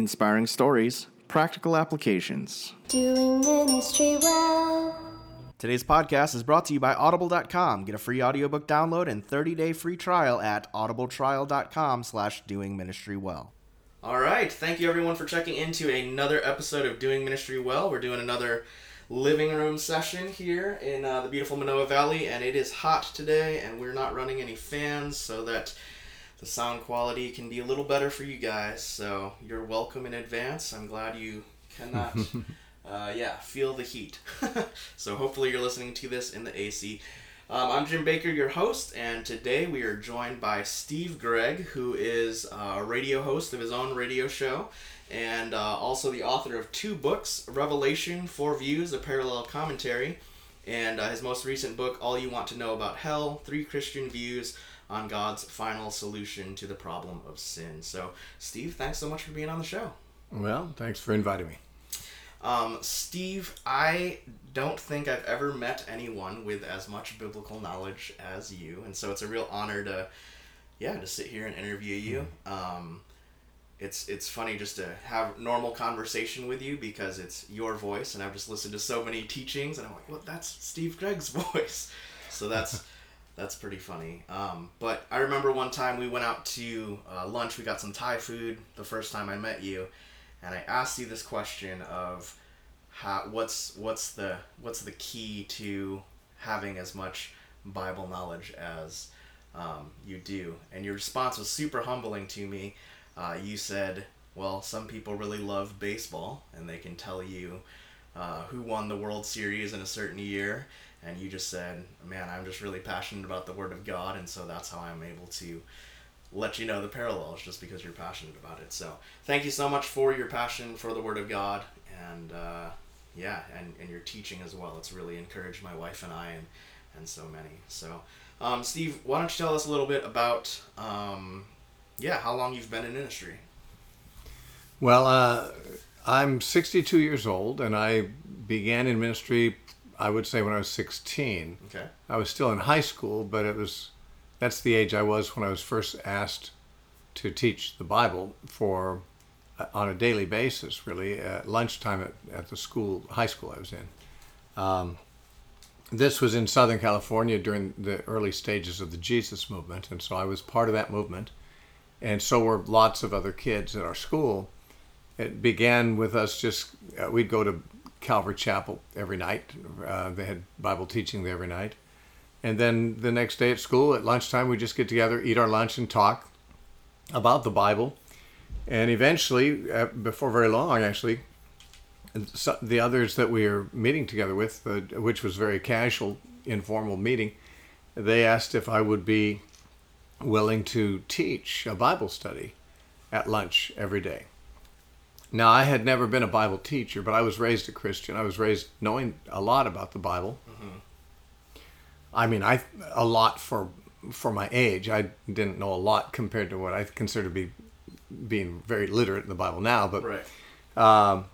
Inspiring stories, practical applications. Doing ministry well. Today's podcast is brought to you by Audible.com. Get a free audiobook download and 30-day free trial at audibletrial.com slash doing ministry well. All right. Thank you, everyone, for checking into another episode of Doing Ministry Well. We're doing another living room session here in uh, the beautiful Manoa Valley, and it is hot today, and we're not running any fans so that the sound quality can be a little better for you guys. So you're welcome in advance. I'm glad you cannot, uh, yeah, feel the heat. so hopefully you're listening to this in the AC. Um, I'm Jim Baker, your host, and today we are joined by Steve Gregg, who is a radio host of his own radio show and uh, also the author of two books Revelation, Four Views, a Parallel Commentary, and uh, his most recent book, All You Want to Know About Hell Three Christian Views on God's Final Solution to the Problem of Sin. So, Steve, thanks so much for being on the show. Well, thanks for inviting me. Um, Steve, I don't think I've ever met anyone with as much biblical knowledge as you, and so it's a real honor to, yeah, to sit here and interview you. Um, it's it's funny just to have normal conversation with you because it's your voice, and I've just listened to so many teachings, and I'm like, well, that's Steve Gregg's voice. So that's that's pretty funny. Um, but I remember one time we went out to uh, lunch. We got some Thai food the first time I met you, and I asked you this question of how what's what's the what's the key to having as much Bible knowledge as um, you do, and your response was super humbling to me. Uh, you said, "Well, some people really love baseball, and they can tell you uh, who won the World Series in a certain year." And you just said, "Man, I'm just really passionate about the Word of God, and so that's how I'm able to." let you know the parallels just because you're passionate about it. So thank you so much for your passion for the Word of God and uh, yeah, and, and your teaching as well. It's really encouraged my wife and I and, and so many. So um, Steve, why don't you tell us a little bit about um, yeah how long you've been in ministry? Well, uh, I'm 62 years old, and I began in ministry. I would say when I was 16. Okay. I was still in high school, but it was that's the age I was when I was first asked to teach the Bible for uh, on a daily basis, really at lunchtime at, at the school, high school I was in. Um, this was in Southern California during the early stages of the Jesus movement, and so I was part of that movement, and so were lots of other kids at our school. It began with us just uh, we'd go to Calvary Chapel every night. Uh, they had Bible teaching there every night and then the next day at school, at lunchtime, we just get together, eat our lunch, and talk about the Bible. And eventually, uh, before very long, actually, so the others that we were meeting together with, uh, which was very casual, informal meeting, they asked if I would be willing to teach a Bible study at lunch every day. Now, I had never been a Bible teacher, but I was raised a Christian. I was raised knowing a lot about the Bible. Mm-hmm. I mean, I a lot for for my age. I didn't know a lot compared to what I consider to be being very literate in the Bible now. But Right. um,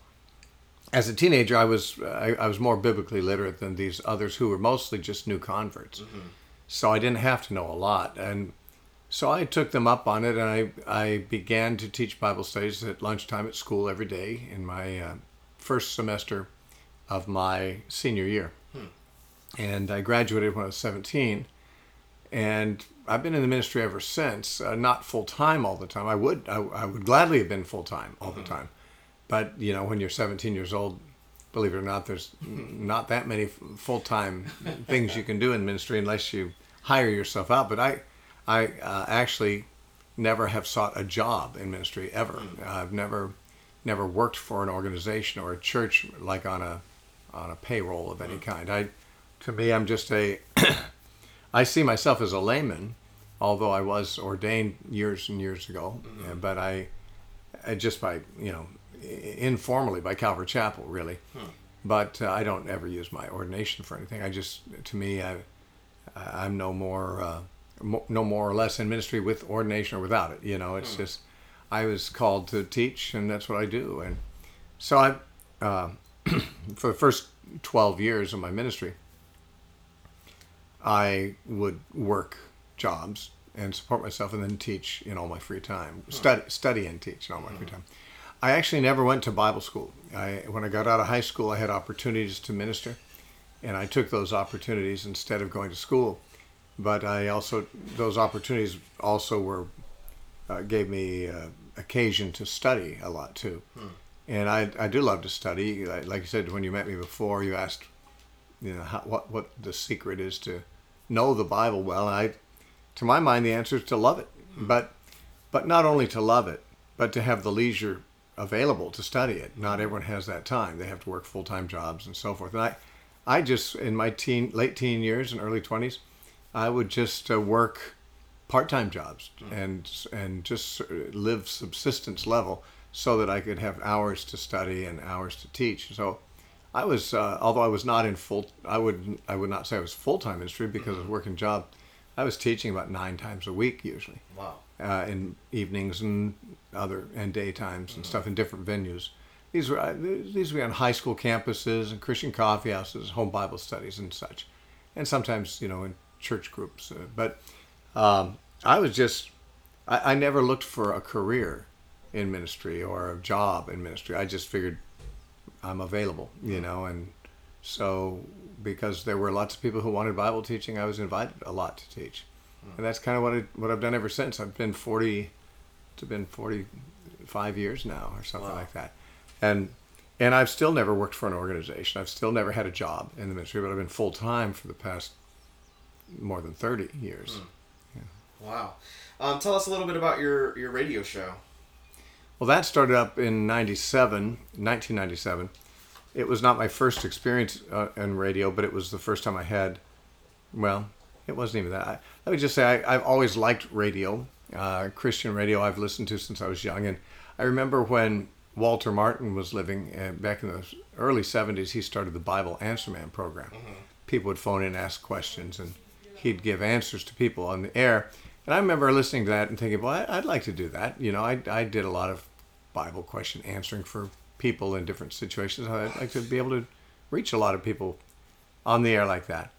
as a teenager, I was I, I was more biblically literate than these others who were mostly just new converts. So I didn't have to know a lot, and so I took them up on it, and I I began to teach Bible studies at lunchtime at school every day in my uh, first semester of my senior year and I graduated when I was 17. And I've been in the ministry ever since. Uh, not full time all the time. I would I, I would gladly have been full time all the time, but you know when you're 17 years old, believe it or not, there's not that many full time things you can do in ministry unless you hire yourself out. But I I uh, actually never have sought a job in ministry ever. I've never never worked for an organization or a church like on a on a payroll of any kind. I to me, I'm just a. I see myself as a layman, although I was ordained years and years ago. Mm-hmm. But I, I just by you know, informally by Calvary Chapel, really. Hmm. But uh, I don't ever use my ordination for anything. I just, to me, I, I'm no more, uh, no more or less in ministry with ordination or without it. You know, it's Hmm. just, I was called to teach, and that's what I do. And so I, uh, for the first 12 years of my ministry, I would work jobs and support myself and then teach in all my free time. Study, study and teach in all my free time. I actually never went to Bible school. I, when I got out of high school, I had opportunities to minister, and I took those opportunities instead of going to school. But I also those opportunities also were uh, gave me uh, occasion to study a lot too. And I, I do love to study. Like like you said, when you met me before, you asked, you know, how, what what the secret is to know the Bible well. And I, to my mind, the answer is to love it. But but not only to love it, but to have the leisure available to study it. Not everyone has that time. They have to work full time jobs and so forth. And I, I just in my teen, late teen years and early twenties, I would just uh, work part time jobs and and just live subsistence level so that I could have hours to study and hours to teach. So. I was, uh, although I was not in full, I would, I would not say I was full time ministry because I was working job. I was teaching about nine times a week usually Wow. uh, in evenings and other and daytimes and stuff in different venues. These were these were on high school campuses and Christian coffee houses, home Bible studies and such, and sometimes you know in church groups. Uh, but um, I was just I, I never looked for a career in ministry or a job in ministry. I just figured I'm available, you know, and so because there were lots of people who wanted Bible teaching, I was invited a lot to teach, and that's kind of what I, what I've done ever since. I've been forty, it's been forty five years now or something Wow. like that, and and I've still never worked for an organization. I've still never had a job in the ministry, but I've been full time for the past more than thirty years. Wow. Um, tell us a little bit about your, your radio show. Well, that started up in 97, 1997. It was not my first experience uh, in radio, but it was the first time I had, well, it wasn't even that. I, let me just say I, I've always liked radio, uh, Christian radio I've listened to since I was young. And I remember when Walter Martin was living uh, back in the early 70s, he started the Bible Answer Man program. People would phone in and ask questions, and he'd give answers to people on the air. And I remember listening to that and thinking, well, I- I'd like to do that. You know, I, I did a lot of Bible question answering for people in different situations. I'd like to be able to reach a lot of people on the air like that.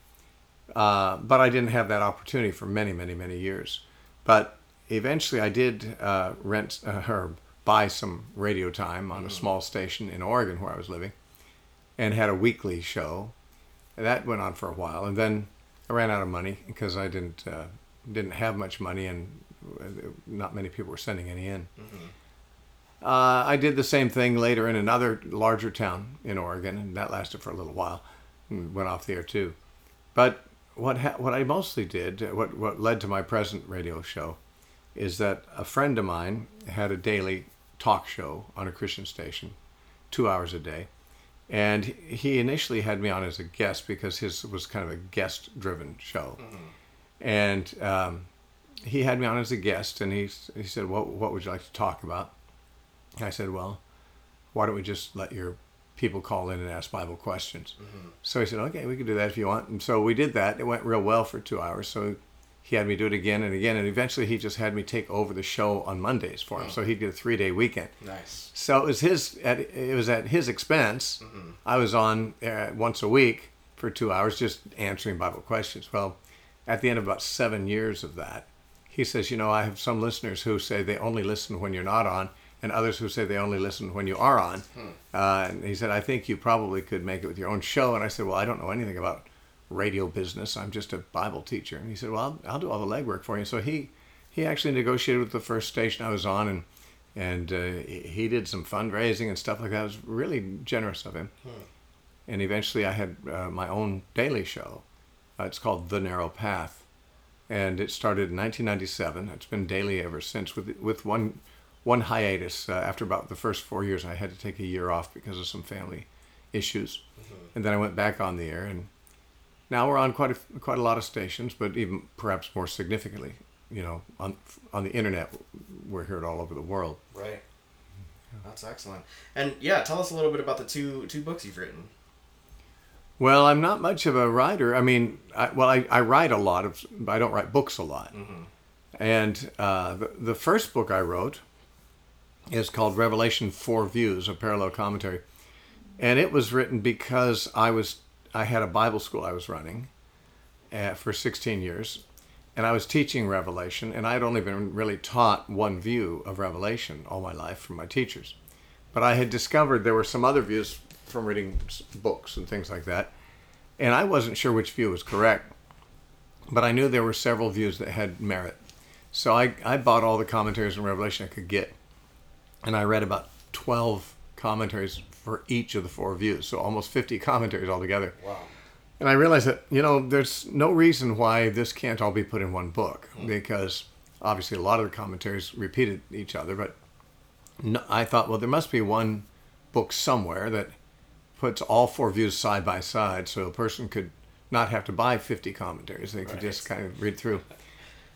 Uh, but I didn't have that opportunity for many, many, many years. But eventually I did uh, rent uh, or buy some radio time on a small station in Oregon where I was living and had a weekly show. And that went on for a while. And then I ran out of money because I didn't, uh, didn't have much money and uh, not many people were sending any in. Uh, I did the same thing later in another larger town in Oregon, and that lasted for a little while. and Went off the air too. But what ha- what I mostly did, what what led to my present radio show, is that a friend of mine had a daily talk show on a Christian station, two hours a day, and he initially had me on as a guest because his was kind of a guest driven show, and um, he had me on as a guest, and he he said, "What what would you like to talk about?" I said, well, why don't we just let your people call in and ask Bible questions? So he said, okay, we can do that if you want. And so we did that. It went real well for two hours. So he had me do it again and again. And eventually he just had me take over the show on Mondays for him. So he'd get a three day weekend. Nice. So it was his. At, it was at his expense. I was on uh, once a week for two hours, just answering Bible questions. Well, at the end of about seven years of that, he says, "You know, I have some listeners who say they only listen when you're not on, and others who say they only listen when you are on." Uh, and he said, "I think you probably could make it with your own show." And I said, "Well, I don't know anything about radio business. I'm just a Bible teacher." And he said, "Well, I'll, I'll do all the legwork for you." So he he actually negotiated with the first station I was on, and and uh, he did some fundraising and stuff like that. It was really generous of him. And eventually, I had uh, my own daily show. Uh, it's called The Narrow Path, and it started in 1997. It's been daily ever since, with with one one hiatus. Uh, after about the first four years, I had to take a year off because of some family issues, and then I went back on the air. And now we're on quite a quite a lot of stations, but even perhaps more significantly, you know, on on the internet, we're heard all over the world. Right. That's excellent. And yeah, tell us a little bit about the two two books you've written. Well, I'm not much of a writer. I mean, I, well, I, I write a lot of, but I don't write books a lot. And uh, the, the first book I wrote is called Revelation Four Views, a parallel commentary, and it was written because I was I had a Bible school I was running uh, for 16 years, and I was teaching Revelation, and I had only been really taught one view of Revelation all my life from my teachers. But I had discovered there were some other views from reading books and things like that, and I wasn't sure which view was correct. But I knew there were several views that had merit. So I, I bought all the commentaries on Revelation I could get, and I read about 12 commentaries for each of the four views, so almost 50 commentaries altogether. Wow. And I realized that, you know, there's no reason why this can't all be put in one book because obviously a lot of the commentaries repeated each other. But no, I thought, well, there must be one book somewhere that puts all four views side by side so a person could not have to buy 50 commentaries. They could just kind of read through.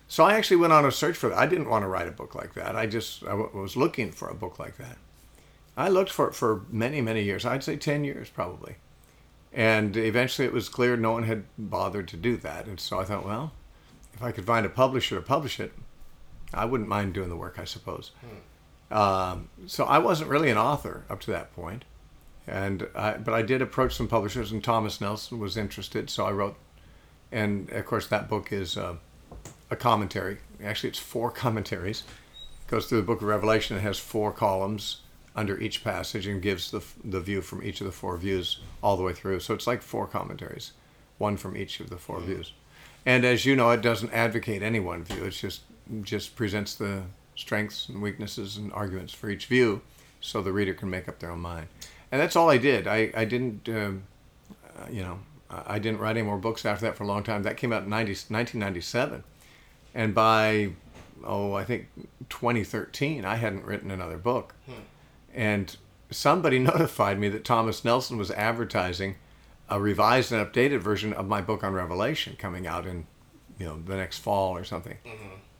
So I actually went on a search for that. I didn't want to write a book like that. I just I w- was looking for a book like that. I looked for it for many, many years. I'd say 10 years probably. And eventually it was clear no one had bothered to do that. And so I thought, well, if I could find a publisher to publish it, I wouldn't mind doing the work, I suppose. Um, so I wasn't really an author up to that point. And I, but I did approach some publishers, and Thomas Nelson was interested. So I wrote, and of course that book is uh, a commentary. Actually, it's four commentaries. It goes through the Book of Revelation. It has four columns under each passage and gives the the view from each of the four views all the way through. So it's like four commentaries, one from each of the 4 views. And as you know, it doesn't advocate any one view. It's just just presents the strengths and weaknesses and arguments for each view, so the reader can make up their own mind. And that's all I did. I I didn't. Um, uh, you know, I didn't write any more books after that for a long time. That came out in 90, 1997. And by, oh, I think 2013, I hadn't written another book. And somebody notified me that Thomas Nelson was advertising a revised and updated version of my book on Revelation coming out in, you know, the next fall or something.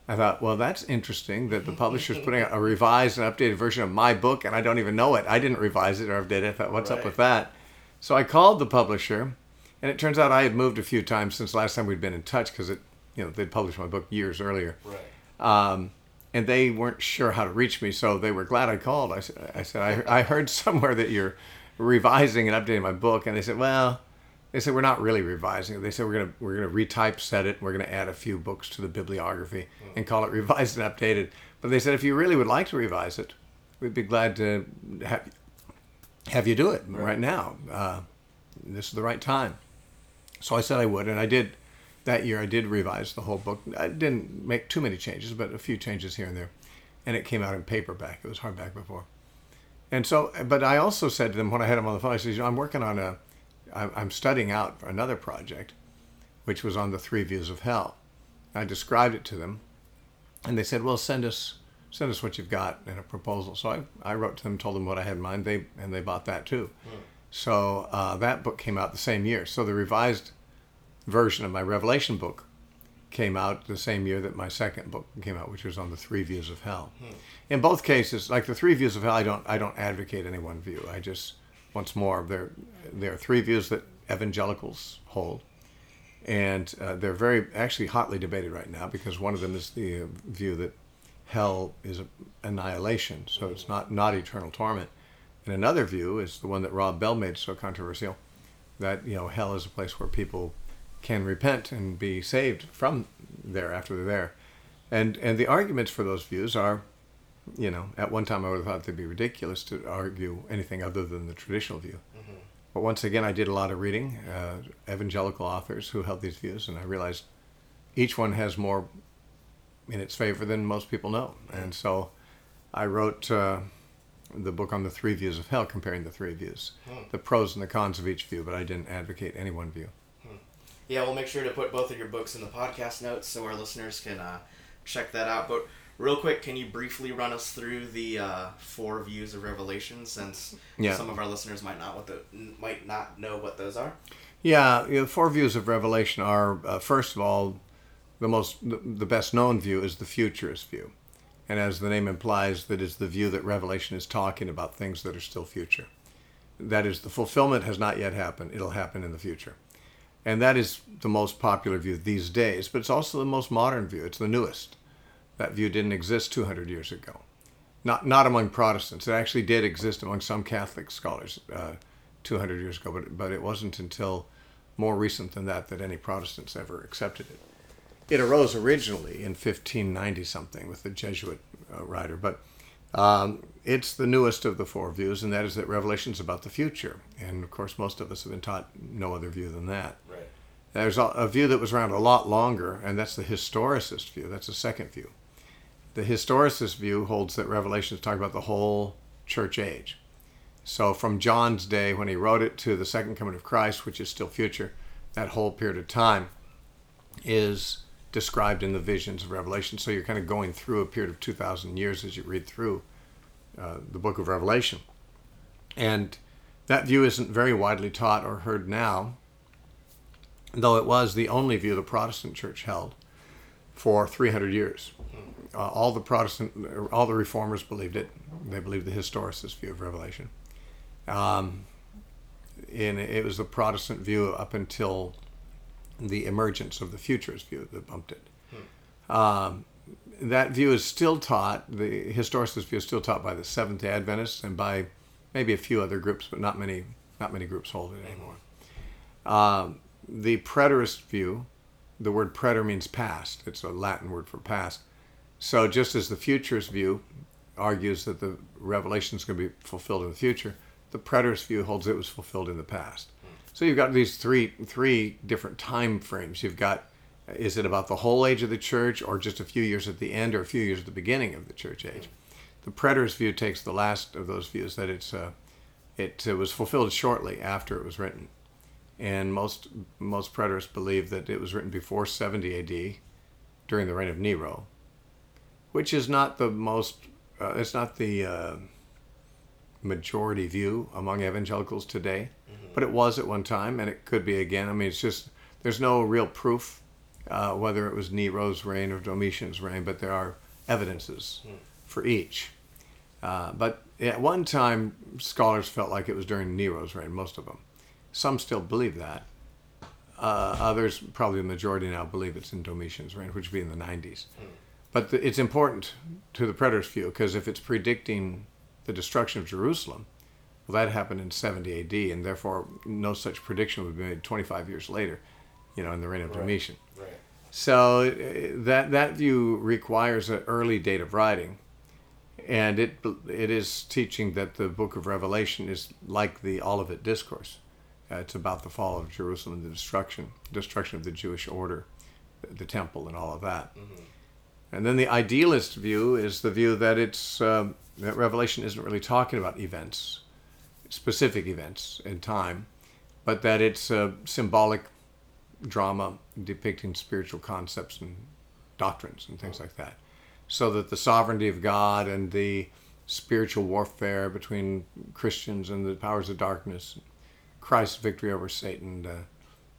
I thought, well, that's interesting that the publisher's putting out a revised and updated version of my book, and I don't even know it. I didn't revise it or update it. I thought, what's up with that? So I called the publisher, and it turns out I had moved a few times since last time we'd been in touch because it, you know, they'd published my book years earlier Right. um, and they weren't sure how to reach me, so they were glad I called. I said, I, said I, I heard somewhere that you're revising and updating my book, and they said, well, they said we're not really revising it. They said we're gonna we're gonna retypeset it. We're gonna add a few books to the bibliography and call it revised and updated. But they said if you really would like to revise it, we'd be glad to have have you do it right, now. Uh, this is the right time. So I said I would, and I did. That year, I did revise the whole book. I didn't make too many changes, but a few changes here and there, and it came out in paperback. It was hardback before, and so. But I also said to them when I had them on the phone, I said, "You know, I'm working on a, I'm I'm studying out for another project, which was on the three views of hell." I described it to them, and they said, "Well, send us." Send us what you've got in a proposal. So I, I wrote to them, told them what I had in mind. They and they bought that too. So uh, that book came out the same year. So the revised version of my Revelation book came out the same year that my second book came out, which was on the three views of hell. In both cases, like the three views of hell, I don't I don't advocate any one view. I just once more there there are three views that evangelicals hold, and uh, they're very actually hotly debated right now because one of them is the uh, view that hell is a, annihilation, so it's not not eternal torment. And another view is the one that Rob Bell made so controversial, that you know hell is a place where people can repent and be saved from there after they're there. And and the arguments for those views are, you know, at one time I would have thought they'd be ridiculous to argue anything other than the traditional view. But once again, I did a lot of reading, uh, evangelical authors who held these views, and I realized each one has more in its favor than most people know. And so I wrote uh, the book on the three views of hell, comparing the three views, the pros and the cons of each view, but I didn't advocate any one view. Yeah, we'll make sure to put both of your books in the podcast notes so our listeners can uh, check that out. But real quick, can you briefly run us through the uh, four views of Revelation, since Yeah. some of our listeners might not what the might not know what those are? Yeah, you know, four views of Revelation are uh, first of all, the most the, the best known view is the futurist view, and as the name implies, that is the view that Revelation is talking about things that are still future. That is, the fulfillment has not yet happened; it'll happen in the future, and that is the most popular view these days. But it's also the most modern view; it's the newest. That view didn't exist 200 years ago, not not among Protestants. It actually did exist among some Catholic scholars uh, 200 years ago, but but it wasn't until more recent than that that any Protestants ever accepted it. It arose originally in 1590 something with the Jesuit uh, writer, but Um, it's the newest of the four views, and that is that Revelation is about the future. And of course, most of us have been taught no other view than that. There's a, a view that was around a lot longer, and that's the historicist view. That's the second view. The historicist view holds that Revelation is talking about the whole church age. So from John's day when he wrote it to the second coming of Christ, which is still future, that whole period of time is described in the visions of Revelation. So you're kind of going through a period of 2,000 years as you read through uh, the book of Revelation. And that view isn't very widely taught or heard now, though it was the only view the Protestant church held for 300 years. Uh, all the Protestant, all the reformers believed it. They believed the historicist view of Revelation. Um, and it was the Protestant view up until the emergence of the futurist view that bumped it. Um, that view is still taught, the historicist view is still taught by the Seventh day Adventists and by maybe a few other groups, but not many, not many groups hold it anymore. Um, the preterist view, the word preter means past, it's a Latin word for past. So just as the futurist view argues that the revelation is going to be fulfilled in the future, the preterist view holds it was fulfilled in the past. So you've got these three three different time frames. You've got is it about the whole age of the church or just a few years at the end or a few years at the beginning of the church age? The preterist view takes the last of those views that it's uh, it uh, was fulfilled shortly after it was written, and most most preterists believe that it was written before 70 A.D. during the reign of Nero, which is not the most uh, it's not the uh, majority view among evangelicals today, but it was at one time, and it could be again. I mean, it's just there's no real proof uh, whether it was Nero's reign or Domitian's reign, but there are evidences for each. Uh, but at one time, scholars felt like it was during Nero's reign, most of them. Some still believe that. Uh, others, probably the majority now, believe it's in Domitian's reign, which would be in the 90s. But the, it's important to the preterist view because if it's predicting the destruction of Jerusalem, well, that happened in 70 AD, and therefore no such prediction would be made 25 years later, you know, in the reign of Domitian. Right. So uh, that that view requires an early date of writing, and it it is teaching that the Book of Revelation is like the Olivet Discourse. Uh, it's about the fall of Jerusalem the destruction destruction of the Jewish order, the temple, and all of that. And then the idealist view is the view that it's um, that Revelation isn't really talking about events, specific events in time, but that it's a symbolic drama depicting spiritual concepts and doctrines and things like that. So that the sovereignty of God and the spiritual warfare between Christians and the powers of darkness, Christ's victory over Satan, the,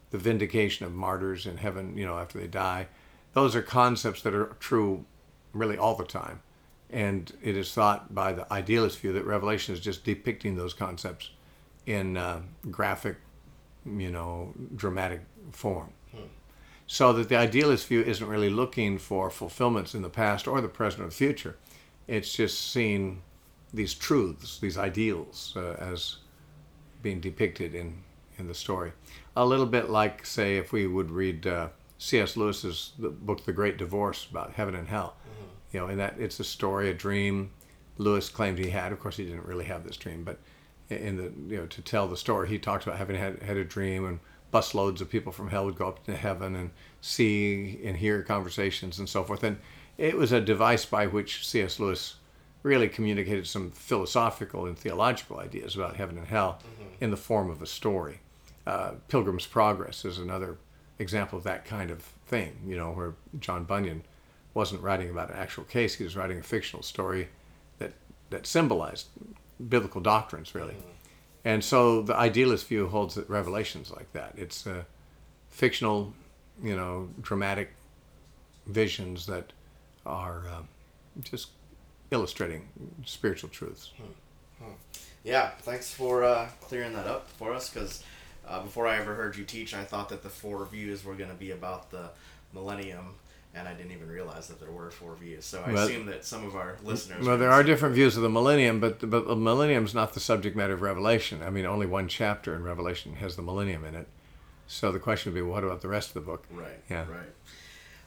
the vindication of martyrs in heaven, you know, after they die, those are concepts that are true really all the time. And it is thought by the idealist view that Revelation is just depicting those concepts in uh, graphic, you know, dramatic form. So that the idealist view isn't really looking for fulfillments in the past or the present or the future. It's just seeing these truths, these ideals, uh, as being depicted in, in the story. A little bit like, say, if we would read uh, C.S. Lewis's the book, The Great Divorce, about heaven and hell. You know, in that it's a story, a dream. Lewis claimed he had. Of course, he didn't really have this dream, but in the you know to tell the story, he talks about having had, had a dream and busloads of people from hell would go up to heaven and see and hear conversations and so forth. And it was a device by which C.S. Lewis really communicated some philosophical and theological ideas about heaven and hell in the form of a story. Uh, Pilgrim's Progress is another example of that kind of thing, you know, where John Bunyan wasn't writing about an actual case, he was writing a fictional story that, that symbolized biblical doctrines, really. And so the idealist view holds that Revelation's like that. It's uh, fictional, you know, dramatic visions that are uh, just illustrating spiritual truths. Yeah, thanks for uh, clearing that up for us because uh, before I ever heard you teach, I thought that the four views were going to be about the millennium, and I didn't even realize that there were four views. So I Well- assume that some of our listeners. Well, there are different views of the millennium, but but the millennium is not the subject matter of Revelation. I mean, only one chapter in Revelation has the millennium in it. So the question would be, well, what about the rest of the book? Right. Yeah. Right.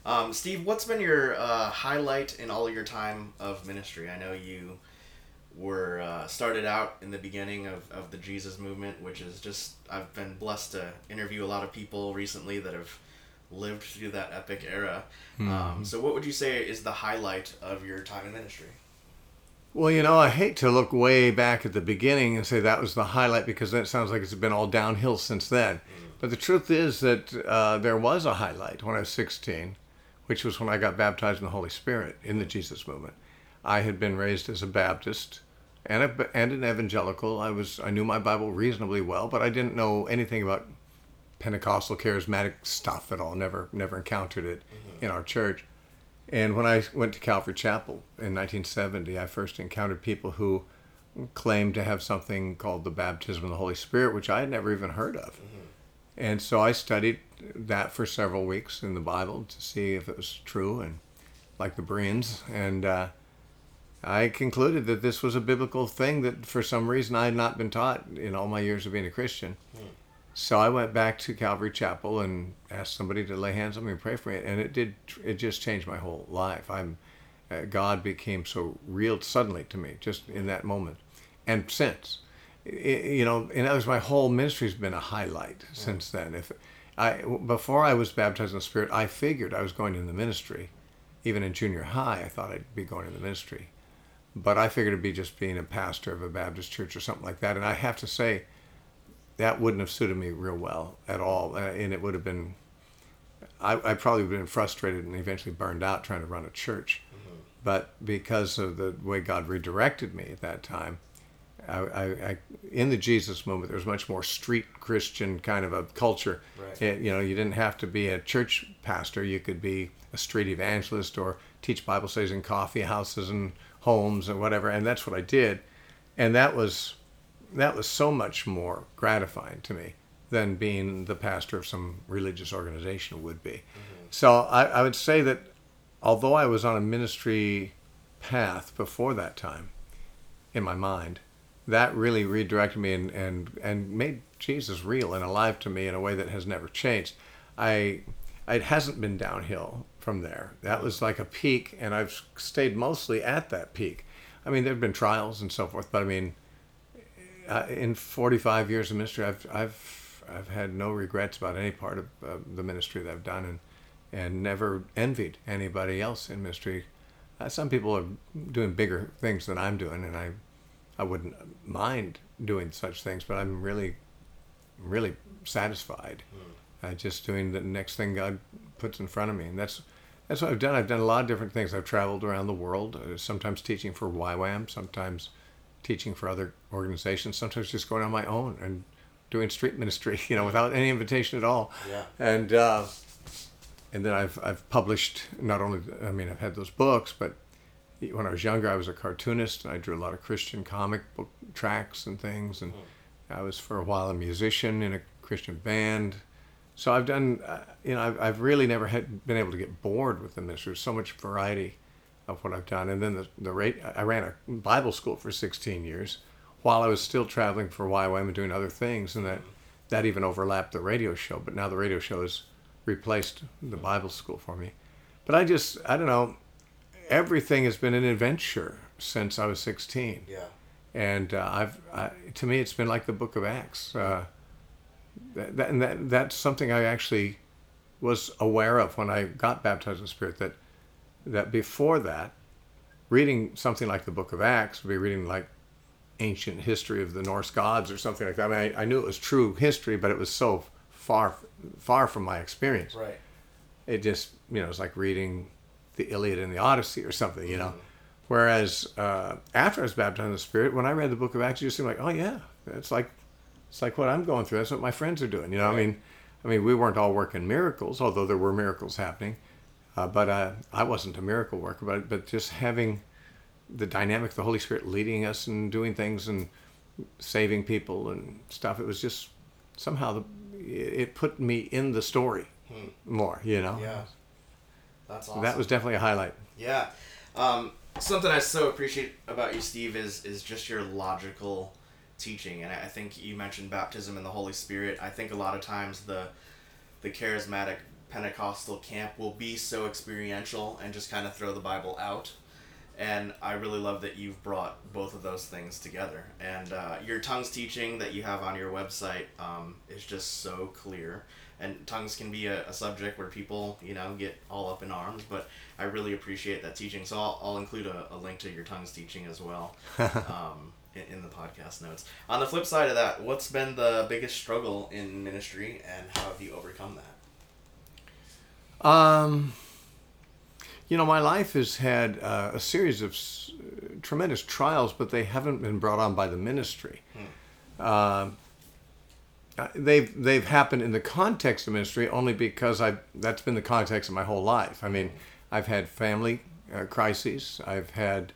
Um, Steve, what's been your uh, highlight in all of your time of ministry? I know you were uh, started out in the beginning of, of the Jesus movement, which is just I've been blessed to interview a lot of people recently that have lived through that epic era. Um, so, what would you say is the highlight of your time in ministry? Well, you know, I hate to look way back at the beginning and say that was the highlight because that sounds like it's been all downhill since then. But the truth is that uh, there was a highlight when I was 16, which was when I got baptized in the Holy Spirit in the Jesus movement. I had been raised as a Baptist and, a, and an evangelical. I was I knew my Bible reasonably well, but I didn't know anything about Pentecostal charismatic stuff at all. Never never encountered it mm-hmm. in our church. And when I went to Calvary Chapel in 1970, I first encountered people who claimed to have something called the baptism of the Holy Spirit, which I had never even heard of. Mm-hmm. And so I studied that for several weeks in the Bible to see if it was true, and like the Bereans. And uh, I concluded that this was a biblical thing that for some reason I had not been taught in all my years of being a Christian. So I went back to Calvary Chapel and asked somebody to lay hands on me and pray for me, and it did. It just changed my whole life. I'm, uh, God became so real suddenly to me, just in that moment, and since, I- you know, in other words, my whole ministry's been a highlight since then. If I before I was baptized in the Spirit, I figured I was going in the ministry. Even in junior high, I thought I'd be going in the ministry, but I figured it'd be just being a pastor of a Baptist church or something like that. And I have to say that wouldn't have suited me real well at all, uh, and it would have been. I, I probably would have been frustrated and eventually burned out trying to run a church, but because of the way God redirected me at that time, I, I, I in the Jesus movement there was much more street Christian kind of a culture. Right. It- you know, you didn't have to be a church pastor; you could be a street evangelist or teach Bible studies in coffee houses and homes and whatever. And that's what I did, and that was that was so much more gratifying to me than being the pastor of some religious organization would be. Mm-hmm. So I, I would say that although I was on a ministry path before that time, in my mind, that really redirected me and, and, and made Jesus real and alive to me in a way that has never changed. I it hasn't been downhill from there. That was like a peak, and I've stayed mostly at that peak. I mean, there have been trials and so forth, but I mean, uh, in 45 years of ministry, I've I've I've had no regrets about any part of uh, the ministry that I've done, and and never envied anybody else in ministry. Uh, some people are doing bigger things than I'm doing, and I I wouldn't mind doing such things, but I'm really really satisfied. Uh, just doing the next thing God puts in front of me, and that's that's what I've done. I've done a lot of different things. I've traveled around the world, uh, sometimes teaching for YWAM, sometimes teaching for other organizations, sometimes just going on my own and doing street ministry, you know, without any invitation at all. Yeah. And uh, and then I've I've published not only I mean I've had those books, but when I was younger I was a cartoonist and I drew a lot of Christian comic book tracks and things, and I was for a while a musician in a Christian band. So I've done, uh, you know, I've, I've really never had been able to get bored with the ministry. There's so much variety of what I've done. And then the, the rate, I ran a Bible school for 16 years while I was still traveling for YWAM and doing other things. And that, that even overlapped the radio show. But now the radio show has replaced the Bible school for me. But I just, I don't know, everything has been an adventure since I was 16 Yeah. and uh, I've I, to me it's been like the Book of Acts. Uh, that, that, and that that's something I actually was aware of when I got baptized in the Spirit. That that before that, reading something like the Book of Acts would be reading like ancient history of the Norse gods or something like that. I mean, I, I knew it was true history, but it was so far far from my experience Right. it just you know it's like reading the Iliad and the Odyssey or something, you know. Whereas uh, after I was baptized in the Spirit, when I read the Book of Acts, it just seemed like, oh yeah, it's like it's like what I'm going through. That's what my friends are doing. You know, I mean, I mean, we weren't all working miracles, although there were miracles happening. Uh, but uh, I wasn't a miracle worker, but but just having the dynamic of the Holy Spirit leading us and doing things and saving people and stuff. It was just somehow the it put me in the story more. You know. Yeah. That's awesome. That was definitely a highlight. Yeah. Um, something I so appreciate about you, Steve, is is just your logical teaching. And I think you mentioned baptism in the Holy Spirit. I think a lot of times the the charismatic Pentecostal camp will be so experiential and just kind of throw the Bible out. And I really love that you've brought both of those things together. And uh, your tongues teaching that you have on your website um, is just so clear. And tongues can be a, a subject where people, you know, get all up in arms, but I really appreciate that teaching. So I'll, I'll include a, a link to your tongues teaching as well um, in, in the podcast notes. On the flip side of that, what's been the biggest struggle in ministry and how have you overcome that? Um, you know, my life has had uh, a series of s- tremendous trials, but they haven't been brought on by the ministry. Um, uh, they've they've happened in the context of ministry only because I that's been the context of my whole life. I mean, I've had family uh, crises. I've had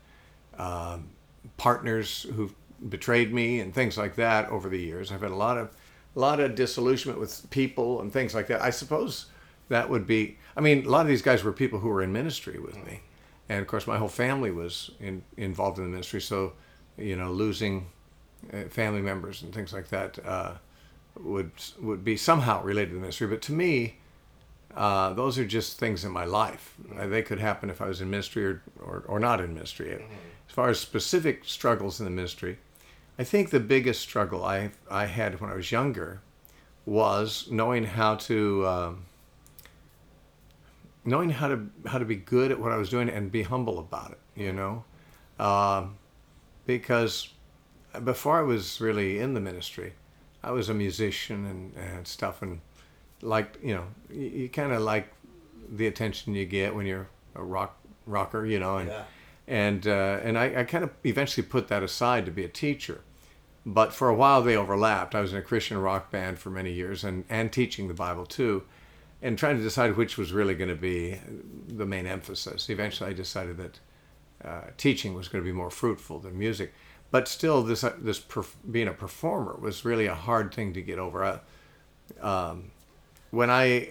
um, partners who've betrayed me and things like that over the years. I've had a lot of a lot of disillusionment with people and things like that. I suppose that would be. I mean, a lot of these guys were people who were in ministry with me, and of course, my whole family was in, involved in the ministry. So, you know, losing uh, family members and things like that uh, would would be somehow related to the ministry. But to me, uh, those are just things in my life. Uh, they could happen if I was in ministry or, or, or not in ministry. As far as specific struggles in the ministry, I think the biggest struggle I I had when I was younger was knowing how to um, knowing how to how to be good at what I was doing and be humble about it. You know, um, because before I was really in the ministry, I was a musician and, and stuff, and like you know, you, you kind of like the attention you get when you're a rock rocker, you know, and Yeah. and uh, and I, I kind of eventually put that aside to be a teacher. But for a while they overlapped. I was in a Christian rock band for many years and, and teaching the Bible too, and trying to decide which was really going to be the main emphasis. Eventually I decided that uh, teaching was going to be more fruitful than music. But still, this uh, this perf- being a performer was really a hard thing to get over. Um, when I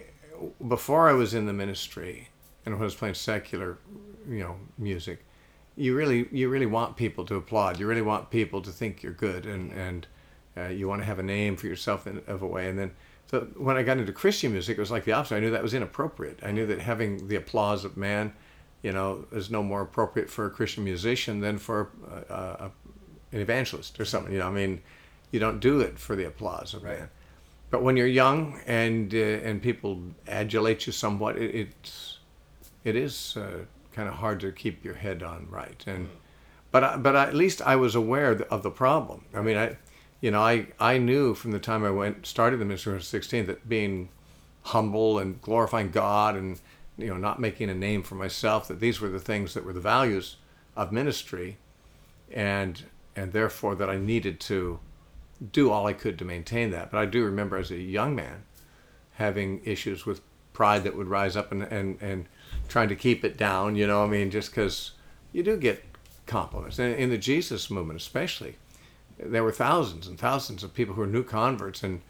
before I was in the ministry and when I was playing secular, you know, music, you really you really want people to applaud. You really want people to think you're good, and and uh, you want to have a name for yourself in of a way. And then so when I got into Christian music, it was like the opposite. I knew that was inappropriate. I knew that having the applause of man, you know, is no more appropriate for a Christian musician than for a, a, an evangelist or something. You know, I mean, you don't do it for the applause of man. But when you're young and uh, and people adulate you somewhat, it, it's it is uh, kind of hard to keep your head on right. And but I, but I, at least I was aware of the problem. I mean, I you know I I knew from the time I went started the ministry when I was 16 that being humble and glorifying God and you know not making a name for myself that these were the things that were the values of ministry, and and therefore that I needed to do all I could to maintain that. But I do remember as a young man having issues with pride that would rise up and, and, and trying to keep it down, you know, I mean, just because you do get compliments. And in the Jesus movement, especially, there were thousands and thousands of people who were new converts, and,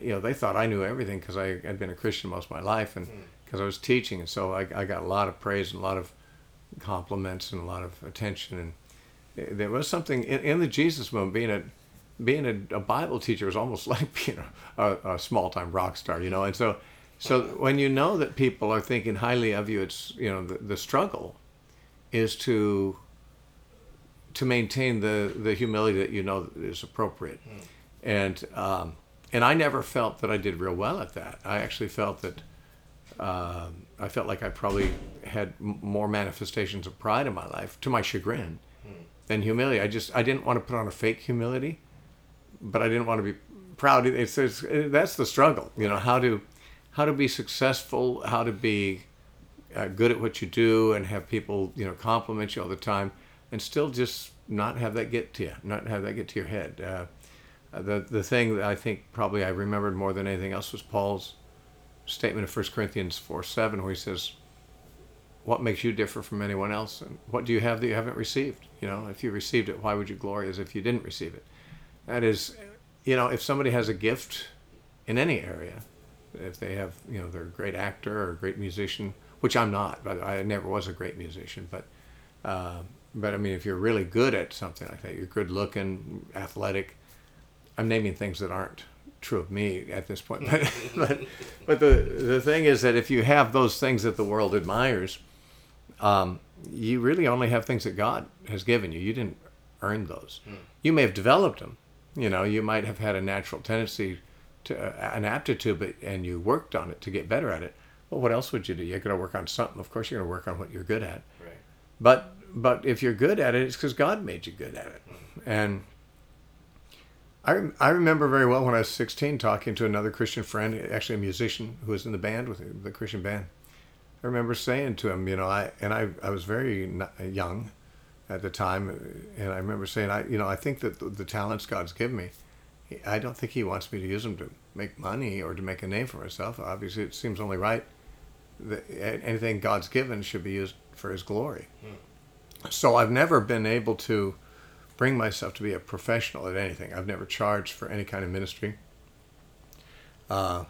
you know, they thought I knew everything because I had been a Christian most of my life and hmm. because I was teaching. And so I, I got a lot of praise and a lot of compliments and a lot of attention. And there was something in, in the Jesus movement, being a being a, a Bible teacher was almost like being a, a, a small time rock star, you know. And so, so when you know that people are thinking highly of you, it's you know the, the struggle is to to maintain the the humility that you know is appropriate, and um, and I never felt that I did real well at that. I actually felt that. Um, I felt like I probably had m- more manifestations of pride in my life, to my chagrin, than humility. I just I didn't want to put on a fake humility, but I didn't want to be proud. It's, it's that's the struggle, you know, how to how to be successful, how to be uh, good at what you do, and have people you know compliment you all the time, and still just not have that get to you, not have that get to your head. Uh, uh, the the thing that I think probably I remembered more than anything else was Paul's statement of 1 Corinthians 4 7, where he says, What makes you differ from anyone else? And what do you have that you haven't received? You know, if you received it, why would you glory as if you didn't receive it? That is, you know, if somebody has a gift in any area, if they have, you know, they're a great actor or a great musician, which I'm not, but I never was a great musician, but. Uh, but I mean, if you're really good at something like that, you're good looking, athletic. I'm naming things that aren't true of me at this point. But but, but the the thing is that if you have those things that the world admires, um, you really only have things that God has given you. You didn't earn those. You may have developed them. You know, you might have had a natural tendency to uh, an aptitude, but and you worked on it to get better at it. Well, what else would you do? You're going to work on something. Of course, you're going to work on what you're good at. Right. But but if you're good at it, it's because God made you good at it. And I, I remember very well when I was 16 talking to another Christian friend, actually a musician who was in the band with the Christian band. I remember saying to him, you know, I and I, I was very young at the time, and I remember saying, I you know, I think that the, the talents God's given me, I don't think He wants me to use them to make money or to make a name for myself. Obviously, it seems only right that anything God's given should be used for His glory. Hmm. So I've never been able to bring myself to be a professional at anything. I've never charged for any kind of ministry. Uh,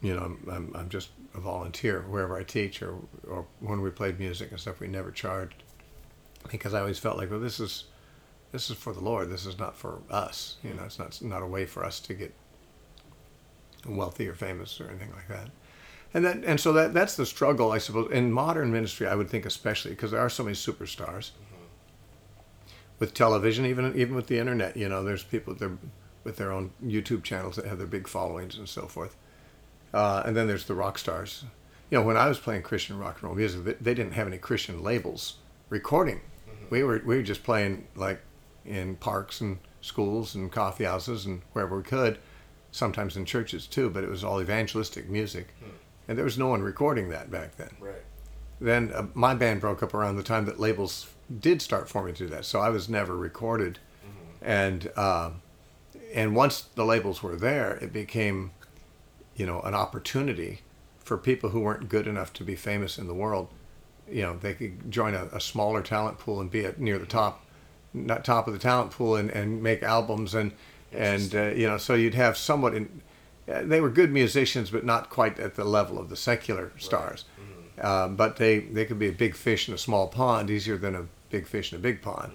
you know, I'm, I'm, just a volunteer wherever I teach or, or when we played music and stuff. We never charged because I always felt like, well, this is this is for the Lord. This is not for us. You know, it's not not a way for us to get wealthy or famous or anything like that. And that and so that that's the struggle, I suppose. In modern ministry, I would think especially because there are so many superstars mm-hmm. with television, even even with the internet. You know, there's people with their own YouTube channels that have their big followings and so forth. Uh, and then there's the rock stars. You know, when I was playing Christian rock and roll music, they, they didn't have any Christian labels recording. Mm-hmm. We were we were just playing like in parks and schools and coffee houses and wherever we could, sometimes in churches too. But it was all evangelistic music, hmm. And there was no one recording that back then Right. then uh, my band broke up around the time that labels did start forming to do that. So I was never recorded, and uh, and once the labels were there, it became, you know, an opportunity for people who weren't good enough to be famous in the world. You know, they could join a, a smaller talent pool and be at near the top, not top of the talent pool, and, and make albums and and uh, you know, so you'd have somewhat in. Uh, They were good musicians, but not quite at the level of the secular stars. Uh, but they, they could be a big fish in a small pond easier than a big fish in a big pond.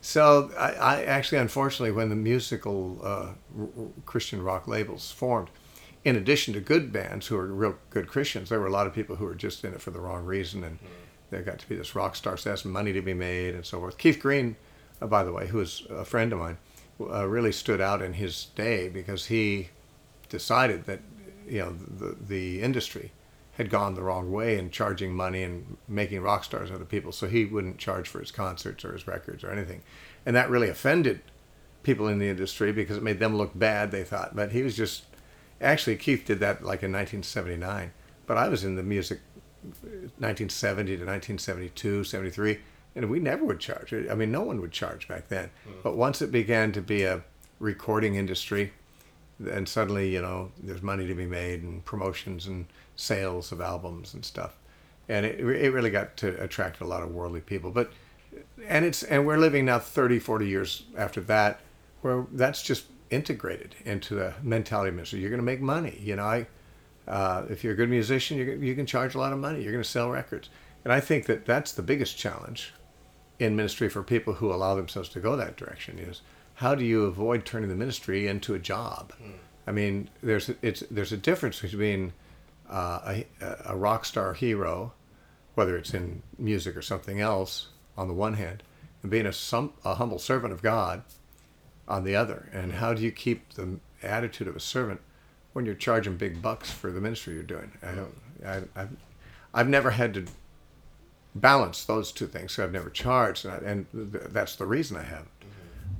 So I, I actually, unfortunately, when the musical uh, r- Christian rock labels formed, in addition to good bands who were real good Christians, there were a lot of people who were just in it for the wrong reason, and there got to be this rock star, so that's money to be made, and so forth. Keith Green, uh, by the way, who is a friend of mine, uh, really stood out in his day because he decided that you know the the industry had gone the wrong way in charging money and making rock stars out of people. So he wouldn't charge for his concerts or his records or anything, and that really offended people in the industry because it made them look bad. They thought, but he was just actually Keith did that like in 1979. But I was in the music uh, 1970 to 1972, 73, and we never would charge. I mean, no one would charge back then. Hmm. But once it began to be a recording industry, and suddenly you know there's money to be made and promotions and sales of albums and stuff. And it, it really got to attract a lot of worldly people. But and it's and we're living now 30 40 years after that where that's just integrated into the mentality of ministry you're going to make money you know i uh, if you're a good musician you you can charge a lot of money. You're going to sell records. And i think that that's the biggest challenge in ministry for people who allow themselves to go that direction is how do you avoid turning the ministry into a job? Hmm. I mean, there's it's there's a difference between uh, a, a rock star hero, whether it's in music or something else, on the one hand, and being a some a humble servant of God, on the other. And hmm. how do you keep the attitude of a servant when you're charging big bucks for the ministry you're doing? I don't. Hmm. I, I've, I've never had to balance those two things. So I've never charged, and, I, and th- that's the reason I haven't.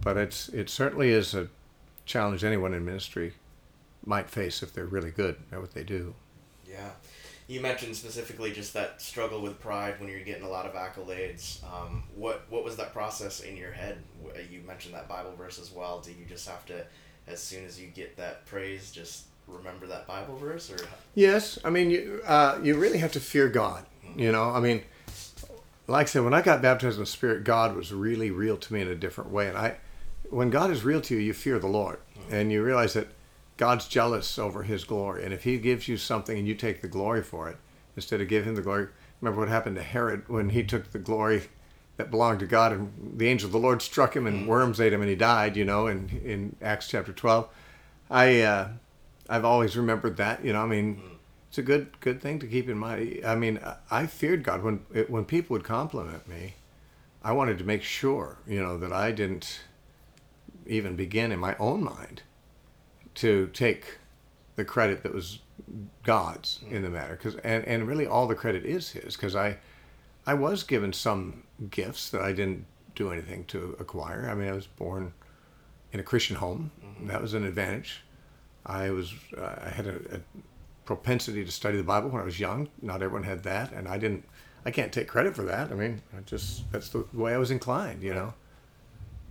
But it's it certainly is a challenge anyone in ministry might face if they're really good at what they do. Yeah. You mentioned specifically just that struggle with pride when you're getting a lot of accolades. Um, what what was that process in your head? You mentioned that Bible verse as well. Do you just have to, as soon as you get that praise, just remember that Bible verse, or Yes, I mean you uh, you really have to fear God. You know, I mean, like I said, when I got baptized in the Spirit, God was really real to me in a different way. And I, when God is real to you, you fear the Lord, and you realize that God's jealous over His glory. And if He gives you something and you take the glory for it, instead of give Him the glory, remember what happened to Herod when he took the glory that belonged to God, and the angel of the Lord struck him, and worms ate him, and he died. You know, in in Acts chapter twelve. I uh, I've always remembered that. You know, I mean, it's a good good thing to keep in mind. I mean, I feared God when when people would compliment me. I wanted to make sure, you know, that I didn't even begin in my own mind to take the credit that was God's in the matter, because and and really all the credit is His, because I I was given some gifts that I didn't do anything to acquire. I mean, I was born in a Christian home. That was an advantage. I was uh, I had a, a propensity to study the Bible when I was young. Not everyone had that, and I didn't. I can't take credit for that. I mean, I just that's the way I was inclined, you know.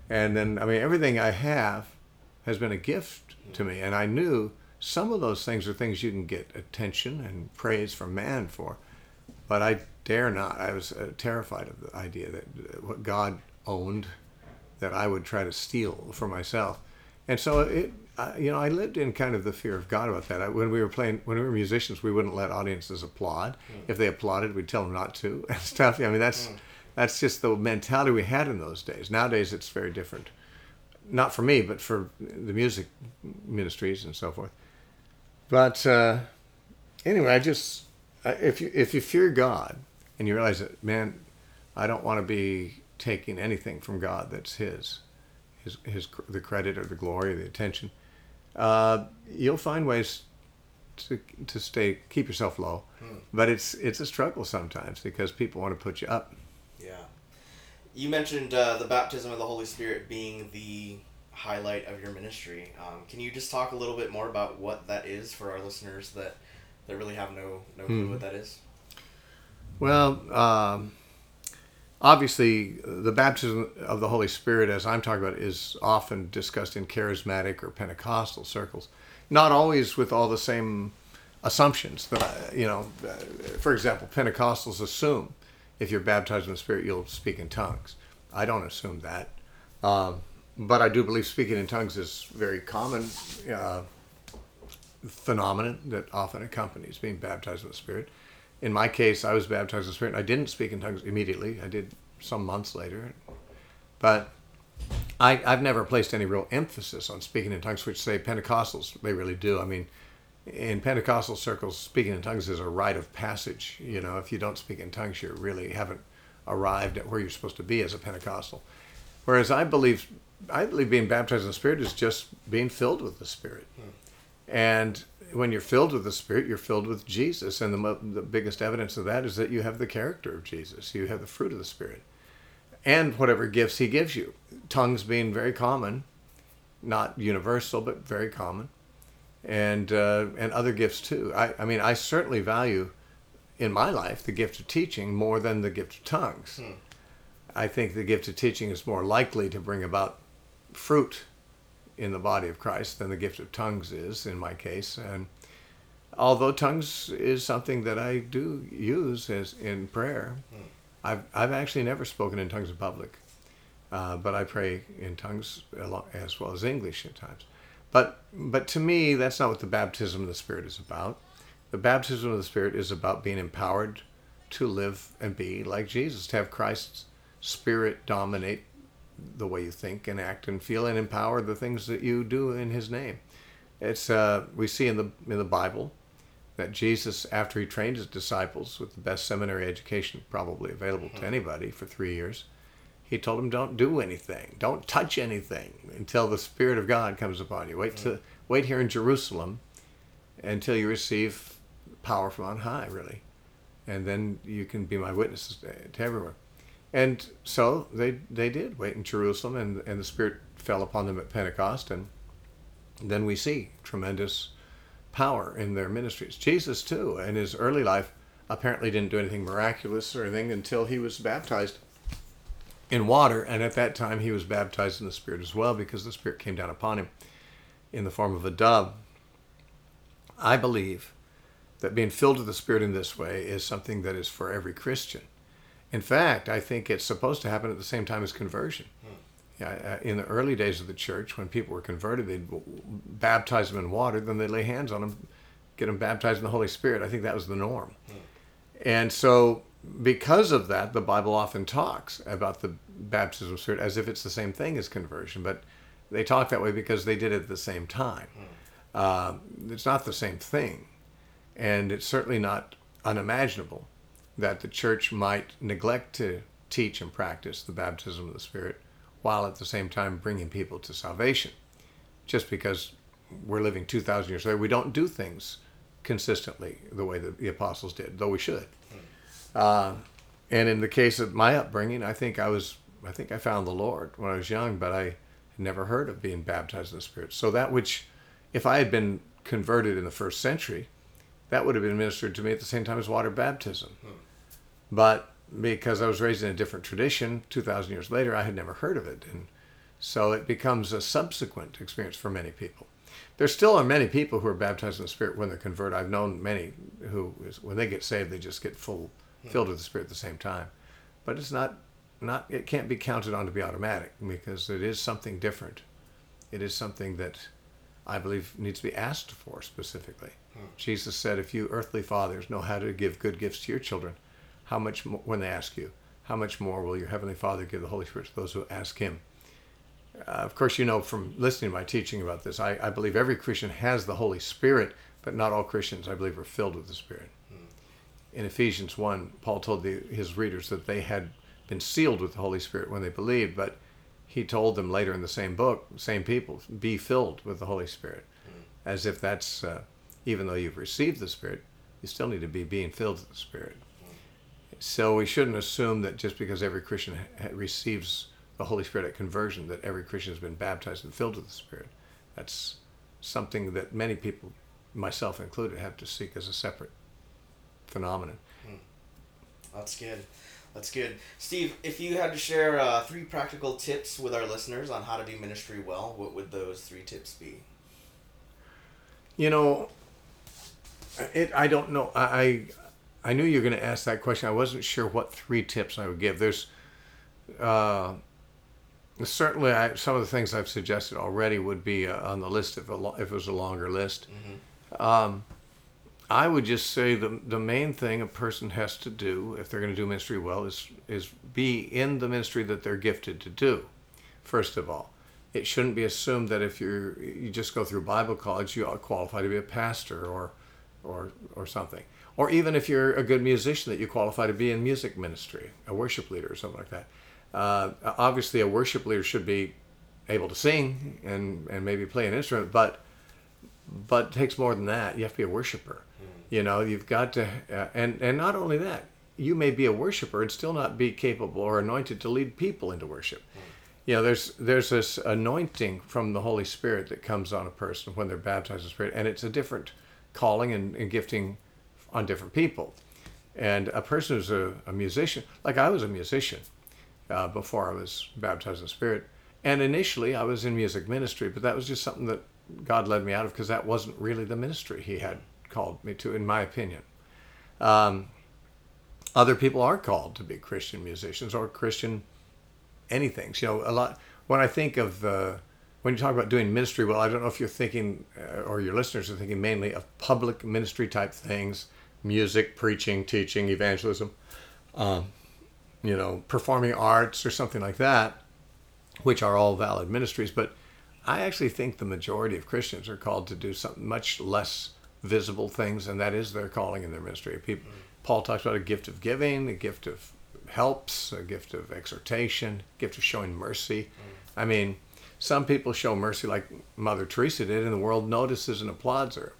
And then I mean, everything I have has been a gift to me, and I knew some of those things are things you can get attention and praise from man for, but I dare not. I was uh, terrified of the idea that uh, what God owned, that I would try to steal for myself, and so it. I, you know, I lived in kind of the fear of God about that. I, when we were playing, when we were musicians, we wouldn't let audiences applaud. If they applauded, we'd tell them not to and stuff. I mean, that's that's just the mentality we had in those days. Nowadays, it's very different. Not for me, but for the music ministries and so forth. But uh, anyway, I just if you if you fear God and you realize that, man, I don't want to be taking anything from God that's His, His His the credit or the glory or the attention. Uh, you'll find ways to to stay keep yourself low, but it's it's a struggle sometimes because people want to put you up. Yeah. You mentioned uh, the baptism of the Holy Spirit being the highlight of your ministry. Um, can you just talk a little bit more about what that is for our listeners that, that really have no, no clue what that is? Well, um, obviously, the baptism of the Holy Spirit, as I'm talking about, is often discussed in charismatic or Pentecostal circles. Not always with all the same assumptions that you know. For example, Pentecostals assume if you're baptized in the Spirit, you'll speak in tongues. I don't assume that, um, but I do believe speaking in tongues is very common. Uh, phenomenon that often accompanies being baptized in the Spirit. In my case, I was baptized in the Spirit. I didn't speak in tongues immediately. I did some months later. But I, I've never placed any real emphasis on speaking in tongues, which say Pentecostals, they really do. I mean, in Pentecostal circles, speaking in tongues is a rite of passage. You know, if you don't speak in tongues, you really haven't arrived at where you're supposed to be as a Pentecostal. Whereas I believe, I believe being baptized in the Spirit is just being filled with the Spirit. Hmm. And when you're filled with the Spirit, you're filled with Jesus. And the, the biggest evidence of that is that you have the character of Jesus. You have the fruit of the Spirit. And whatever gifts He gives you. Tongues being very common, not universal, but very common. And, uh, and other gifts too. I, I mean, I certainly value in my life the gift of teaching more than the gift of tongues. I think the gift of teaching is more likely to bring about fruit in the body of Christ than the gift of tongues is in my case. And although tongues is something that I do use as in prayer, I've I've actually never spoken in tongues in public, uh, but I pray in tongues as well as English at times. But but to me, that's not what the baptism of the Spirit is about. The baptism of the Spirit is about being empowered to live and be like Jesus, to have Christ's Spirit dominate the way you think and act and feel and empower the things that you do in his name. It's uh, we see in the in the bible that jesus after he trained his disciples with the best seminary education probably available to anybody for three years he told them don't do anything. Don't touch anything until the spirit of god comes upon you. Wait to wait here in jerusalem until you receive power from on high really. And then you can be my witnesses to, everywhere and so they they did wait in Jerusalem, and and the Spirit fell upon them at Pentecost, and then we see tremendous power in their ministries. Jesus too, in his early life, apparently didn't do anything miraculous or anything until he was baptized in water, and at that time he was baptized in the Spirit as well, because the Spirit came down upon him in the form of a dove. I believe that being filled with the Spirit in this way is something that is for every Christian. In fact, I think it's supposed to happen at the same time as conversion. Yeah, uh, in the early days of the church, when people were converted, they'd baptize them in water, then they'd lay hands on them, get them baptized in the Holy Spirit. I think that was the norm. And so, because of that, the Bible often talks about the baptism of the Spirit as if it's the same thing as conversion, but they talk that way because they did it at the same time. Uh, it's not the same thing. And it's certainly not unimaginable that the church might neglect to teach and practice the baptism of the Spirit while at the same time bringing people to salvation. Just because we're living 2,000 years later, we don't do things consistently the way that the apostles did, though we should. Uh, and in the case of my upbringing, I think I was, I think I found the Lord when I was young, but I never heard of being baptized in the Spirit. So that which, if I had been converted in the first century, that would have been ministered to me at the same time as water baptism. But because I was raised in a different tradition, 2,000 years later, I had never heard of it. And so it becomes a subsequent experience for many people. There still are many people who are baptized in the Spirit when they're converted. I've known many who, when they get saved, they just get full, filled with the Spirit at the same time. But it's not, not, it can't be counted on to be automatic because it is something different. It is something that I believe needs to be asked for specifically. Jesus said, if you earthly fathers know how to give good gifts to your children, how much more, when they ask you, how much more will your heavenly Father give the Holy Spirit to those who ask Him? Uh, of course, you know from listening to my teaching about this, I, I believe every Christian has the Holy Spirit, but not all Christians, I believe, are filled with the Spirit. In Ephesians 1, Paul told the, his readers that they had been sealed with the Holy Spirit when they believed, but he told them later in the same book, same people, be filled with the Holy Spirit. As if that's, uh, even though you've received the Spirit, you still need to be being filled with the Spirit. So we shouldn't assume that just because every Christian ha- receives the Holy Spirit at conversion, that every Christian has been baptized and filled with the Spirit. That's something that many people, myself included, have to seek as a separate phenomenon. That's good. That's good. Steve, if you had to share uh, three practical tips with our listeners on how to do ministry well, what would those three tips be? You know, it. I don't know. I I, knew you were going to ask that question. I wasn't sure what three tips I would give. There's uh, certainly I, some of the things I've suggested already would be uh, on the list if, a lo- if it was a longer list. Um, I would just say the the main thing a person has to do if they're going to do ministry well is is be in the ministry that they're gifted to do. First of all, it shouldn't be assumed that if you're you just go through Bible college you qualify to be a pastor or or or something. Or even if you're a good musician that you qualify to be in music ministry, a worship leader or something like that. Uh, obviously, a worship leader should be able to sing and, and maybe play an instrument, but but it takes more than that. You have to be a worshiper. You know, you've got to, uh, and and not only that, you may be a worshiper and still not be capable or anointed to lead people into worship. You know, there's there's this anointing from the Holy Spirit that comes on a person when they're baptized in the Spirit, and it's a different calling and, and gifting on different people. And a person who's a, a musician, like I was a musician uh, before I was baptized in the Spirit, and initially I was in music ministry, but that was just something that God led me out of because that wasn't really the ministry He had called me to, in my opinion. Um, other people are called to be Christian musicians or Christian anything. You know, a lot. When I think of uh, when you talk about doing ministry well, I don't know if you're thinking uh, or your listeners are thinking mainly of public ministry type things, music, preaching, teaching, evangelism, um, you know, performing arts or something like that, which are all valid ministries. But I actually think the majority of Christians are called to do something much less visible things, and that is their calling in their ministry. People, Paul talks about a gift of giving, a gift of helps, a gift of exhortation, a gift of showing mercy. I mean, some people show mercy like Mother Teresa did, and the world notices and applauds her.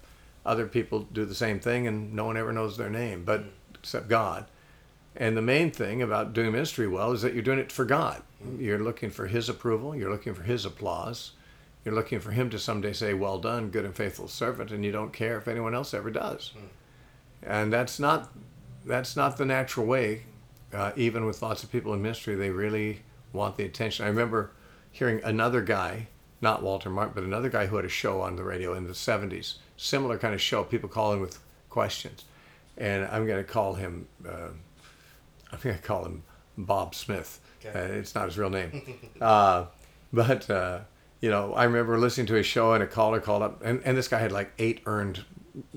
Other people do the same thing, and no one ever knows their name, but except God. And the main thing about doing ministry well is that you're doing it for God. You're looking for His approval. You're looking for His applause. You're looking for Him to someday say, "Well done, good and faithful servant," and you don't care if anyone else ever does. And that's not that's not the natural way. Uh, even with lots of people in ministry, they really want the attention. I remember hearing another guy, not Walter Martin, but another guy who had a show on the radio in the '70s, similar kind of show. People calling with questions, and I'm going to call him. Uh, I'm going to call him Bob Smith. Okay. Uh, it's not his real name, uh, but uh, you know, I remember listening to his show, and a caller called up, and, and this guy had like eight earned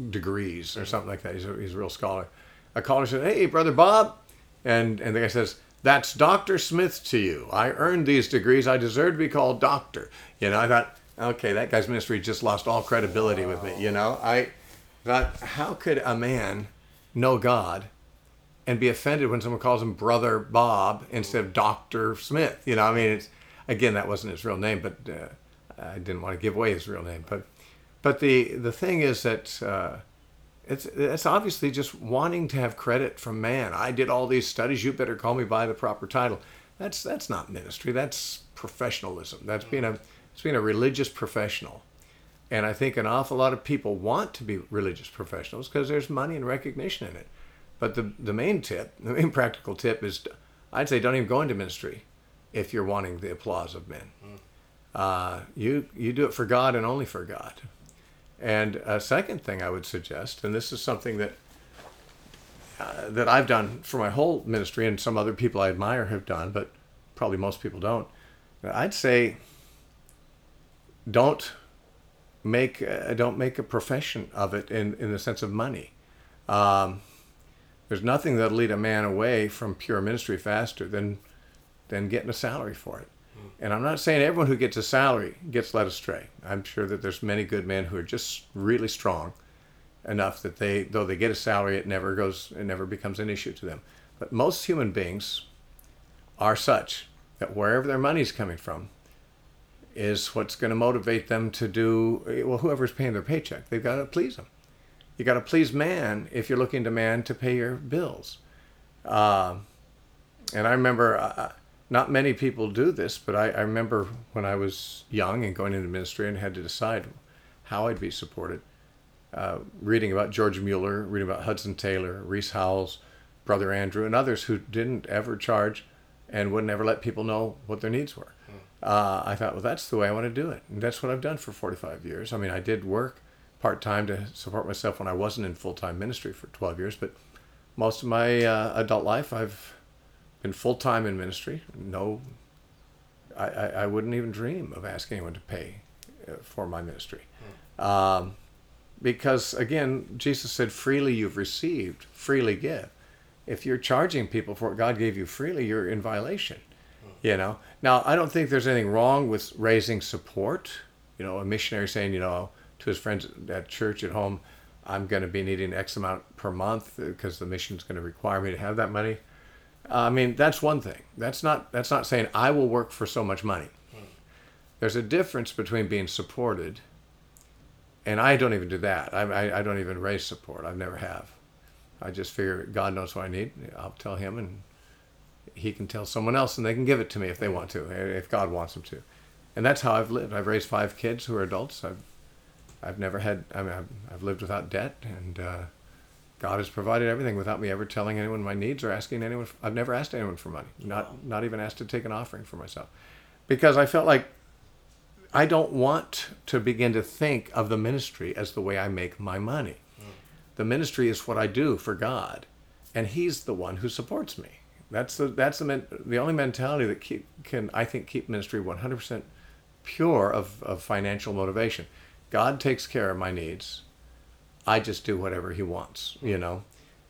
degrees or something like that. He's a, he's a real scholar. A caller said, "Hey, brother Bob," and and the guy says, "That's Doctor Smith to you. I earned these degrees. I deserve to be called doctor." You know, I thought, okay, that guy's ministry just lost all credibility with me. You know, I thought, how could a man know God and be offended when someone calls him Brother Bob instead of Doctor Smith? You know, I mean, it's again that wasn't his real name, but uh, I didn't want to give away his real name. But but the the thing is that. Uh, it's it's obviously just wanting to have credit from man. I did all these studies. You better call me by the proper title. That's that's not ministry. That's professionalism. That's being a it's being a religious professional. And I think an awful lot of people want to be religious professionals because there's money and recognition in it. But the the main tip, the main practical tip is, I'd say don't even go into ministry if you're wanting the applause of men. Uh, you you do it for God and only for God. And a second thing I would suggest, and this is something that uh, that I've done for my whole ministry, and some other people I admire have done, but probably most people don't. I'd say don't make uh, don't make a profession of it in in the sense of money. Um, there's nothing that'll lead a man away from pure ministry faster than than getting a salary for it. And I'm not saying everyone who gets a salary gets led astray. I'm sure that there's many good men who are just really strong enough that they, though they get a salary, it never goes, it never becomes an issue to them. But most human beings are such that wherever their money's coming from is what's going to motivate them to do, well, whoever's paying their paycheck, they've got to please them. You got to please man if you're looking to man to pay your bills. Uh, and I remember. Uh, not many people do this, but I, I, remember when I was young and going into ministry and had to decide how I'd be supported. Uh, reading about George Mueller, reading about Hudson Taylor, Rees Howells, Brother Andrew, and others who didn't ever charge and would never let people know what their needs were. Uh, I thought, well, that's the way I want to do it. And that's what I've done for 45 years. I mean, I did work part time to support myself when I wasn't in full time ministry for 12 years, but most of my uh, adult life, I've been full time in ministry. No, I, I, I, wouldn't even dream of asking anyone to pay uh, for my ministry. Um, because again, Jesus said, freely you've received, freely give. If you're charging people for what God gave you freely, you're in violation. You know. Now, I don't think there's anything wrong with raising support. You know, a missionary saying, you know, to his friends at church at home, I'm going to be needing X amount per month because the mission's going to require me to have that money. I mean, that's one thing. That's not that's not saying I will work for so much money. Hmm. There's a difference between being supported, and I don't even do that. I, I, I don't even raise support. I've never have. I just figure God knows what I need. I'll tell Him, and He can tell someone else, and they can give it to me if they hmm. want to, eh, if God wants them to. And that's how I've lived. I've raised five kids who are adults. I've I've never had. I mean, I've, I've lived without debt, and uh, God has provided everything without me ever telling anyone my needs or asking anyone. For, I've never asked anyone for money, not wow. not even asked to take an offering for myself, because I felt like I don't want to begin to think of the ministry as the way I make my money. Mm. The ministry is what I do for God, and He's the one who supports me. That's the that's the the only mentality that keep, can I think keep ministry 100% pure of, of financial motivation. God takes care of my needs I just do whatever he wants, you know.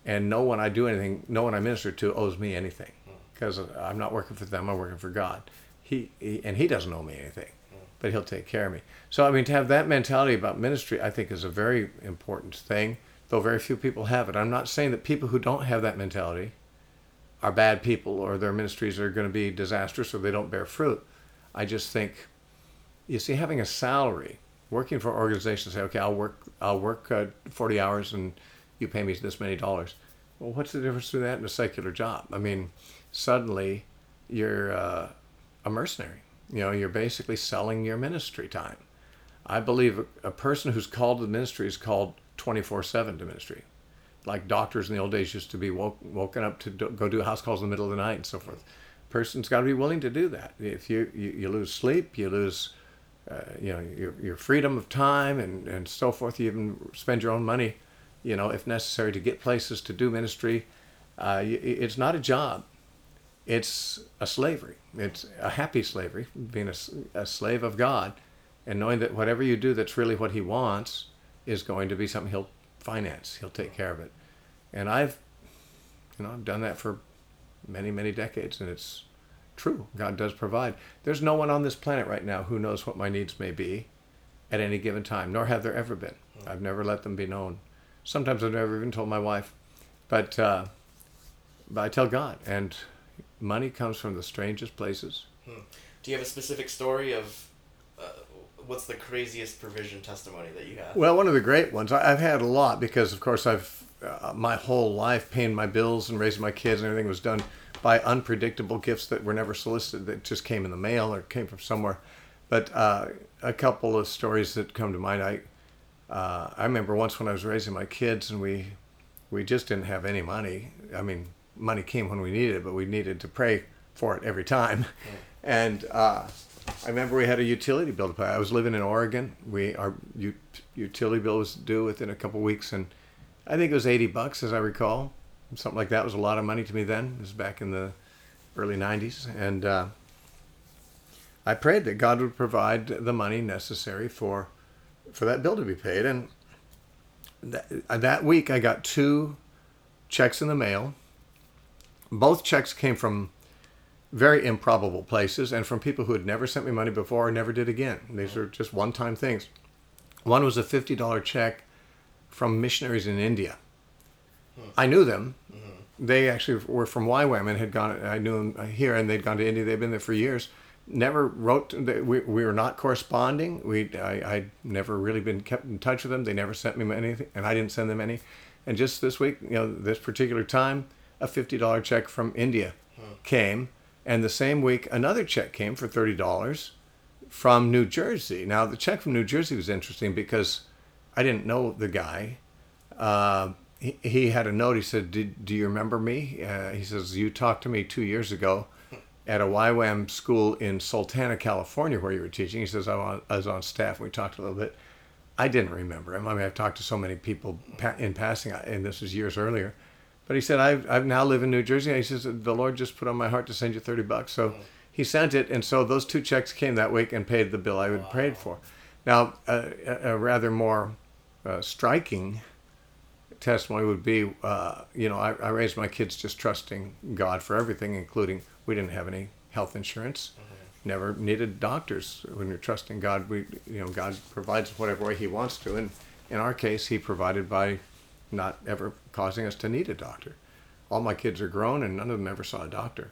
And no one I do anything, no one I minister to owes me anything because I'm not working for them, I'm working for God. He, he, and he doesn't owe me anything, but he'll take care of me. So I mean, to have that mentality about ministry, I think is a very important thing. Though very few people have it. I'm not saying that people who don't have that mentality are bad people or their ministries are going to be disastrous or they don't bear fruit. I just think, you see, having a salary working for organizations say, okay, I'll work, I'll work uh, 40 hours and you pay me this many dollars. Well, what's the difference between that and a secular job? I mean, suddenly you're uh, a mercenary. You know, you're basically selling your ministry time. I believe a person who's called to ministry is called 24/7 to ministry. Like doctors in the old days used to be woke, woken up to do, go do house calls in the middle of the night and so forth. Person's got to be willing to do that. If you, you, you lose sleep, you lose uh, you know your, your freedom of time and, and so forth. You even spend your own money, you know, if necessary, to get places to do ministry. Uh, it's not a job; it's a slavery. It's a happy slavery, being a, a slave of God, and knowing that whatever you do, that's really what He wants, is going to be something He'll finance. He'll take care of it. And I've, you know, I've done that for many many decades, and it's true. God does provide. There's no one on this planet right now who knows what my needs may be at any given time, nor have there ever been. I've never let them be known. Sometimes I've never even told my wife, but uh, but I tell God, and money comes from the strangest places. Do you have a specific story of uh, what's the craziest provision testimony that you have? Well, one of the great ones. I've had a lot because, of course, I've uh, my whole life paying my bills and raising my kids and everything was done by unpredictable gifts that were never solicited that just came in the mail or came from somewhere. But uh, a couple of stories that come to mind. I uh, I remember once when I was raising my kids and we we just didn't have any money. I mean, money came when we needed it, but we needed to pray for it every time. And uh, I remember we had a utility bill to pay. I was living in Oregon. We our u- utility bill was due within a couple weeks, and I think it was eighty bucks, as I recall, something like that. was a lot of money to me then. It was back in the early '90s, and uh, I prayed that God would provide the money necessary for for that bill to be paid. And that, that week, I got two checks in the mail. Both checks came from very improbable places and from people who had never sent me money before or never did again. These are just one time things. One was a $50 check from missionaries in India. I knew them. They actually were from YWAM and had gone, I knew them here and they'd gone to India. They'd been there for years. Never wrote, they- we, we were not corresponding. We, I, I'd never really been kept in touch with them. They never sent me anything and I didn't send them any. And just this week, you know, this particular time, a $50 check from India came. And the same week, another check came for $30 from New Jersey. Now, the check from New Jersey was interesting because I didn't know the guy. Uh, he, he had a note. He said, Did, Do you remember me? Uh, he says, You talked to me two years ago at a YWAM school in Sultana, California, where you were teaching. He says, I was on, staff. We talked a little bit. I didn't remember him. I mean, I've talked to so many people in passing, and this was years earlier. But he said, I've, I've now live in New Jersey. And he says, the Lord just put on my heart to send you 30 bucks. So he sent it. And so those two checks came that week and paid the bill I had prayed for. Now, a, a rather more uh, striking testimony would be, uh, you know, I, I raised my kids just trusting God for everything, including we didn't have any health insurance, never needed doctors. When you're trusting God, we, you know, God provides whatever way He wants to, and in our case, He provided by not ever causing us to need a doctor. All my kids are grown, and none of them ever saw a doctor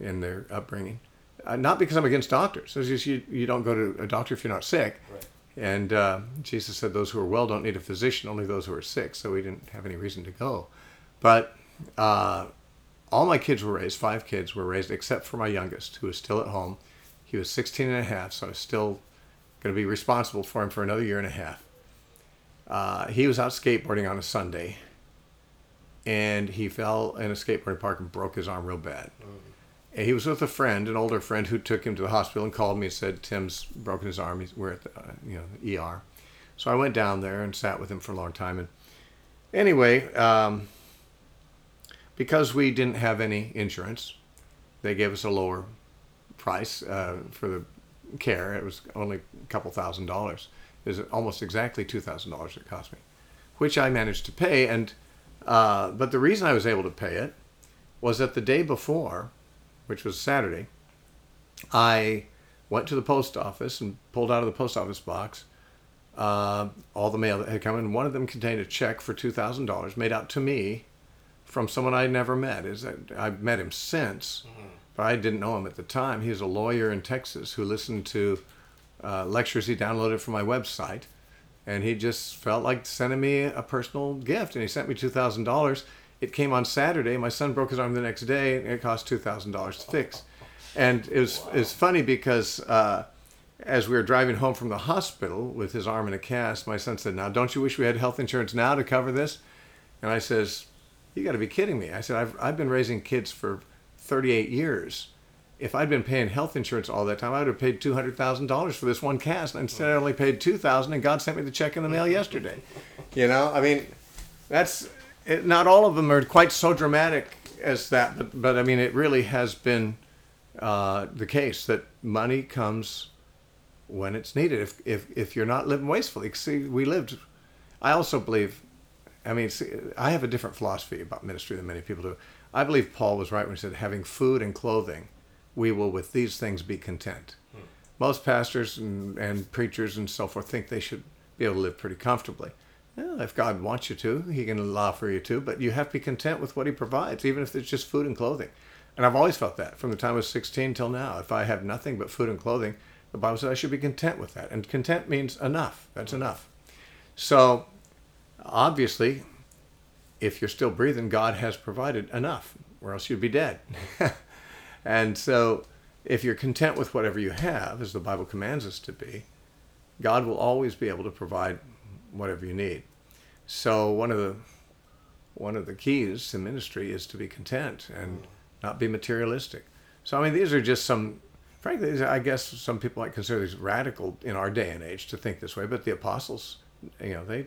in their upbringing. Uh, not because I'm against doctors. It's just you, you don't go to a doctor if you're not sick. Right. And uh, Jesus said, Those who are well don't need a physician, only those who are sick. So we didn't have any reason to go. But uh, all my kids were raised, five kids were raised, except for my youngest, who was still at home. He was 16 and a half, so I was still going to be responsible for him for another year and a half. Uh, he was out skateboarding on a Sunday, and he fell in a skateboarding park and broke his arm real bad. And he was with a friend, an older friend, who took him to the hospital and called me and said, "Tim's broken his arm. He's, we're at the uh, you know ER." So I went down there and sat with him for a long time. And anyway, um, because we didn't have any insurance, they gave us a lower price uh, for the care. It was only a couple thousand dollars. It was almost exactly two thousand dollars it cost me, which I managed to pay. And uh, but the reason I was able to pay it was that the day before, which was Saturday, I went to the post office and pulled out of the post office box uh, all the mail that had come in. One of them contained a check for two thousand dollars made out to me from someone I'd never met. Is I've met him since, but I didn't know him at the time. He a lawyer in Texas who listened to uh, lectures he downloaded from my website, and he just felt like sending me a personal gift, and he sent me two thousand dollars. It came on Saturday. My son broke his arm the next day, and it cost two thousand dollars to fix. And it was it's funny because uh, as we were driving home from the hospital with his arm in a cast, my son said, "Now, don't you wish we had health insurance now to cover this?" And I says, "You got to be kidding me!" I said, "I've I've been raising kids for 38 years. If I'd been paying health insurance all that time, I would have paid two hundred thousand dollars for this one cast. Instead, I only paid two thousand, and God sent me the check in the mail yesterday. You know, I mean, that's it, not all of them are quite so dramatic as that, but but I mean, it really has been uh, the case that money comes when it's needed. If if if you're not living wastefully, see, we lived. I also believe. I mean, see, I have a different philosophy about ministry than many people do. I believe Paul was right when he said, "Having food and clothing, we will with these things be content." Most pastors and, and preachers and so forth think they should be able to live pretty comfortably. Well, if God wants you to, He can allow for you to, but you have to be content with what He provides, even if it's just food and clothing. And I've always felt that from the time I was 16 till now. If I have nothing but food and clothing, the Bible says I should be content with that. And content means enough. That's enough. So, obviously, if you're still breathing, God has provided enough, or else you'd be dead. and so, if you're content with whatever you have, as the Bible commands us to be, God will always be able to provide whatever you need. So, one of the one of the keys to ministry is to be content and not be materialistic. So, I mean, these are just some, frankly, I guess some people might consider these radical in our day and age to think this way, but the apostles, you know, they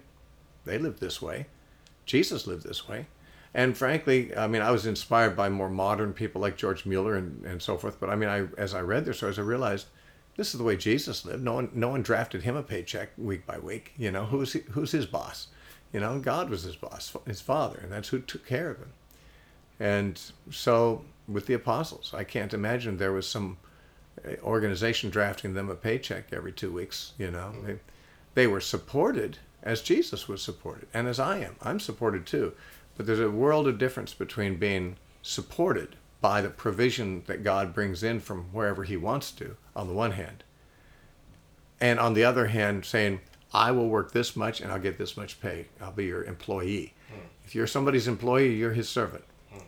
they lived this way. Jesus lived this way. And frankly, I mean, I was inspired by more modern people like George Mueller and, and so forth. But I mean, I, as I read their stories, I realized this is the way Jesus lived. No one, no one drafted him a paycheck week by week. You know, who's he, who's his boss? You know, God was his boss, his father, and that's who took care of him. And so with the apostles, I can't imagine there was some uh, organization drafting them a paycheck every two weeks. You know, they, they were supported as Jesus was supported, and as I am. I'm supported too. But there's a world of difference between being supported by the provision that God brings in from wherever He wants to, on the one hand, and on the other hand, saying, I will work this much and I'll get this much pay. I'll be your employee. Hmm. If you're somebody's employee, you're his servant. Hmm.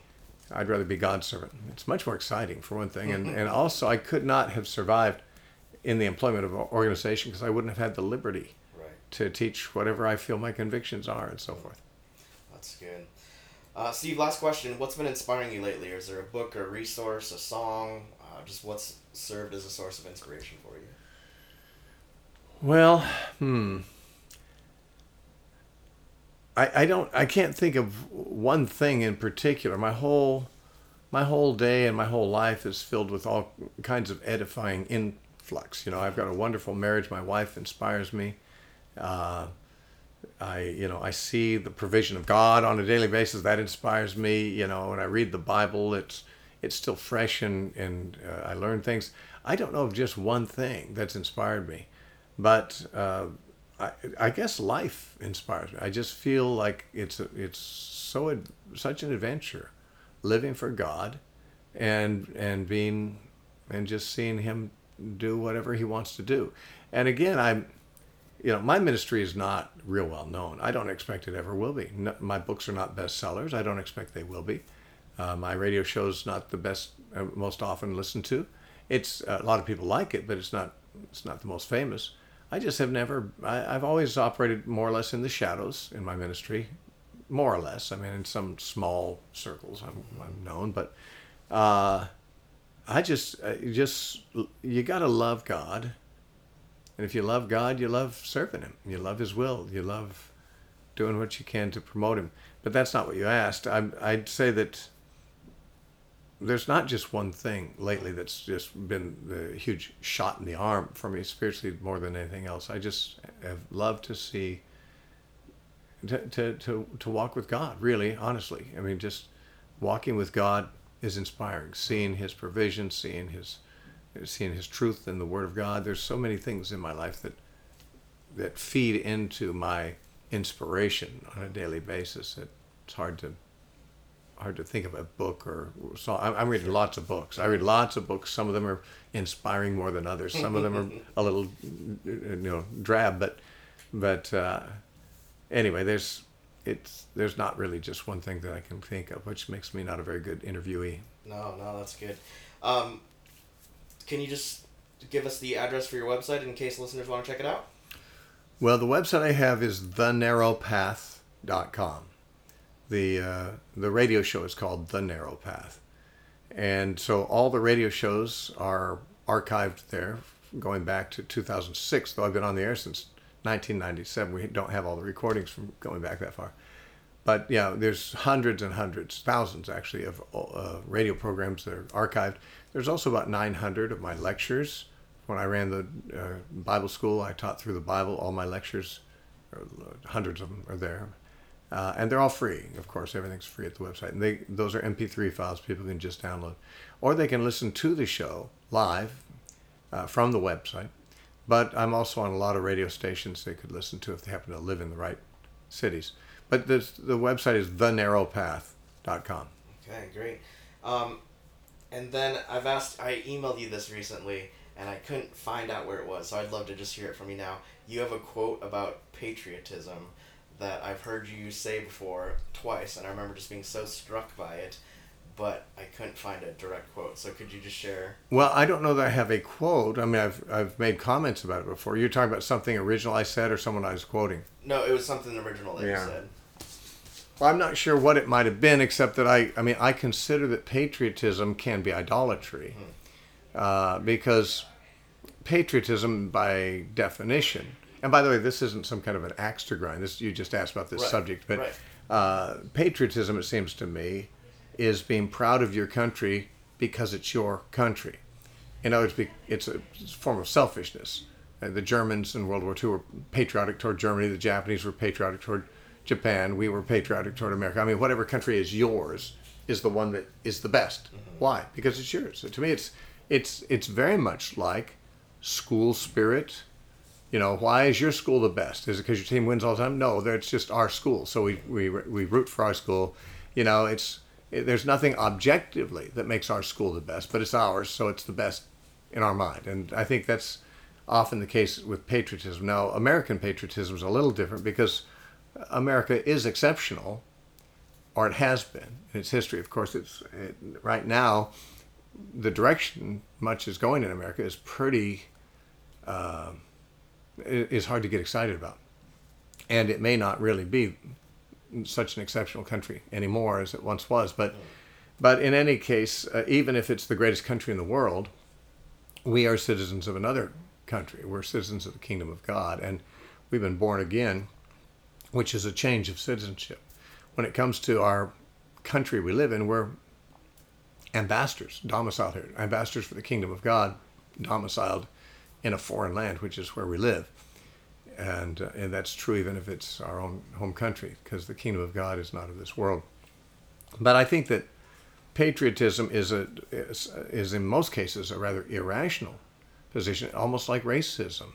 I'd rather be God's servant. It's much more exciting, for one thing. And, and also, I could not have survived in the employment of an organization because I wouldn't have had the liberty Right. to teach whatever I feel my convictions are and so forth. That's good. Uh, Steve, last question. What's been inspiring you lately? Is there a book, or a resource, a song? Uh, just what's served as a source of inspiration for you? Well, hmm. I, I don't I can't think of one thing in particular. My whole my whole day and my whole life is filled with all kinds of edifying influx. You know, I've got a wonderful marriage. My wife inspires me. Uh, I you know I see the provision of God on a daily basis. That inspires me. You know, when I read the Bible, it's it's still fresh and and uh, I learn things. I don't know of just one thing that's inspired me, but uh, I I guess life inspires me. I just feel like it's a, it's so such an adventure, living for God, and and being and just seeing Him do whatever He wants to do. And again, I'm you know, my ministry is not real well known. I don't expect it ever will be. No, my books are not bestsellers. I don't expect they will be. Uh, my radio show's not the best, uh, most often listened to. It's uh, a lot of people like it, but it's not. It's not the most famous. I just have never. I, I've always operated more or less in the shadows in my ministry, more or less. I mean, in some small circles, I'm, I'm known, but uh, I just, just, you got to love God and if you love God, you love serving Him. You love His will. You love doing what you can to promote Him. But that's not what you asked. I, I'd say that there's not just one thing lately that's just been the huge shot in the arm for me spiritually more than anything else. I just have loved to see, to, to, to, to walk with God, really, honestly. I mean, just walking with God is inspiring. Seeing His provision, seeing His seeing his truth in the word of god. There's so many things in my life that that feed into my inspiration on a daily basis it's hard to hard to think of a book or so I'm, I'm reading lots of books. I read lots of books. Some of them are inspiring more than others. Some of them are a little you know drab but but uh, anyway there's it's there's not really just one thing that i can think of which makes me not a very good interviewee. No, no, that's good. Um, can you just give us the address for your website in case listeners want to check it out? Well, the website I have is thenarrowpath.com. The uh, the radio show is called The Narrow Path, and so all the radio shows are archived there, going back to 2006. Though I've been on the air since 1997, we don't have all the recordings from going back that far. But yeah, there's hundreds and hundreds, thousands actually, of uh, radio programs that are archived. There's also about 900 of my lectures. When I ran the uh, Bible school, I taught through the Bible. All my lectures, or hundreds of them, are there, uh, and they're all free. Of course, everything's free at the website. And they those are MP3 files people can just download, or they can listen to the show live uh, from the website. But I'm also on a lot of radio stations they could listen to if they happen to live in the right cities. But the the website is thenarrowpath.com. Okay, great. Um, and then I've asked, I emailed you this recently, and I couldn't find out where it was, so I'd love to just hear it from you now. You have a quote about patriotism that I've heard you say before twice, and I remember just being so struck by it, but I couldn't find a direct quote. So could you just share? Well, I don't know that I have a quote. I mean, I've, I've made comments about it before. You're talking about something original I said or someone I was quoting? No, it was something original that Yeah. you said. Well, I'm not sure what it might have been, except that I, I mean, I consider that patriotism can be idolatry, uh, because patriotism, by definition, and by the way, this isn't some kind of an axe to grind. This you just asked about this Right, subject, but right. uh, patriotism, it seems to me, is being proud of your country because it's your country. In other words, it's a form of selfishness. Uh, the Germans in World War II were patriotic toward Germany. The Japanese were patriotic toward Japan. We were patriotic toward America. I mean, whatever country is yours is the one that is the best. Mm-hmm. Why? Because it's yours. So to me, it's it's it's very much like school spirit. You know, why is your school the best? Is it because your team wins all the time? No, it's just our school. So we, we, we root for our school. You know, it's it, there's nothing objectively that makes our school the best, but it's ours, so it's the best in our mind. And I think that's often the case with patriotism. Now, American patriotism is a little different because America is exceptional, or it has been in its history. Of course, it's it, right now the direction much is going in America is pretty uh, is hard to get excited about, and it may not really be such an exceptional country anymore as it once was. But but in any case, uh, even if it's the greatest country in the world, we are citizens of another country. We're citizens of the kingdom of God, and we've been born again, which is a change of citizenship. When it comes to our country we live in, we're ambassadors, domiciled here, ambassadors for the kingdom of God, domiciled in a foreign land, which is where we live. And, uh, and that's true even if it's our own home country, because the kingdom of God is not of this world. But I think that patriotism is a is, is in most cases a rather irrational position, almost like racism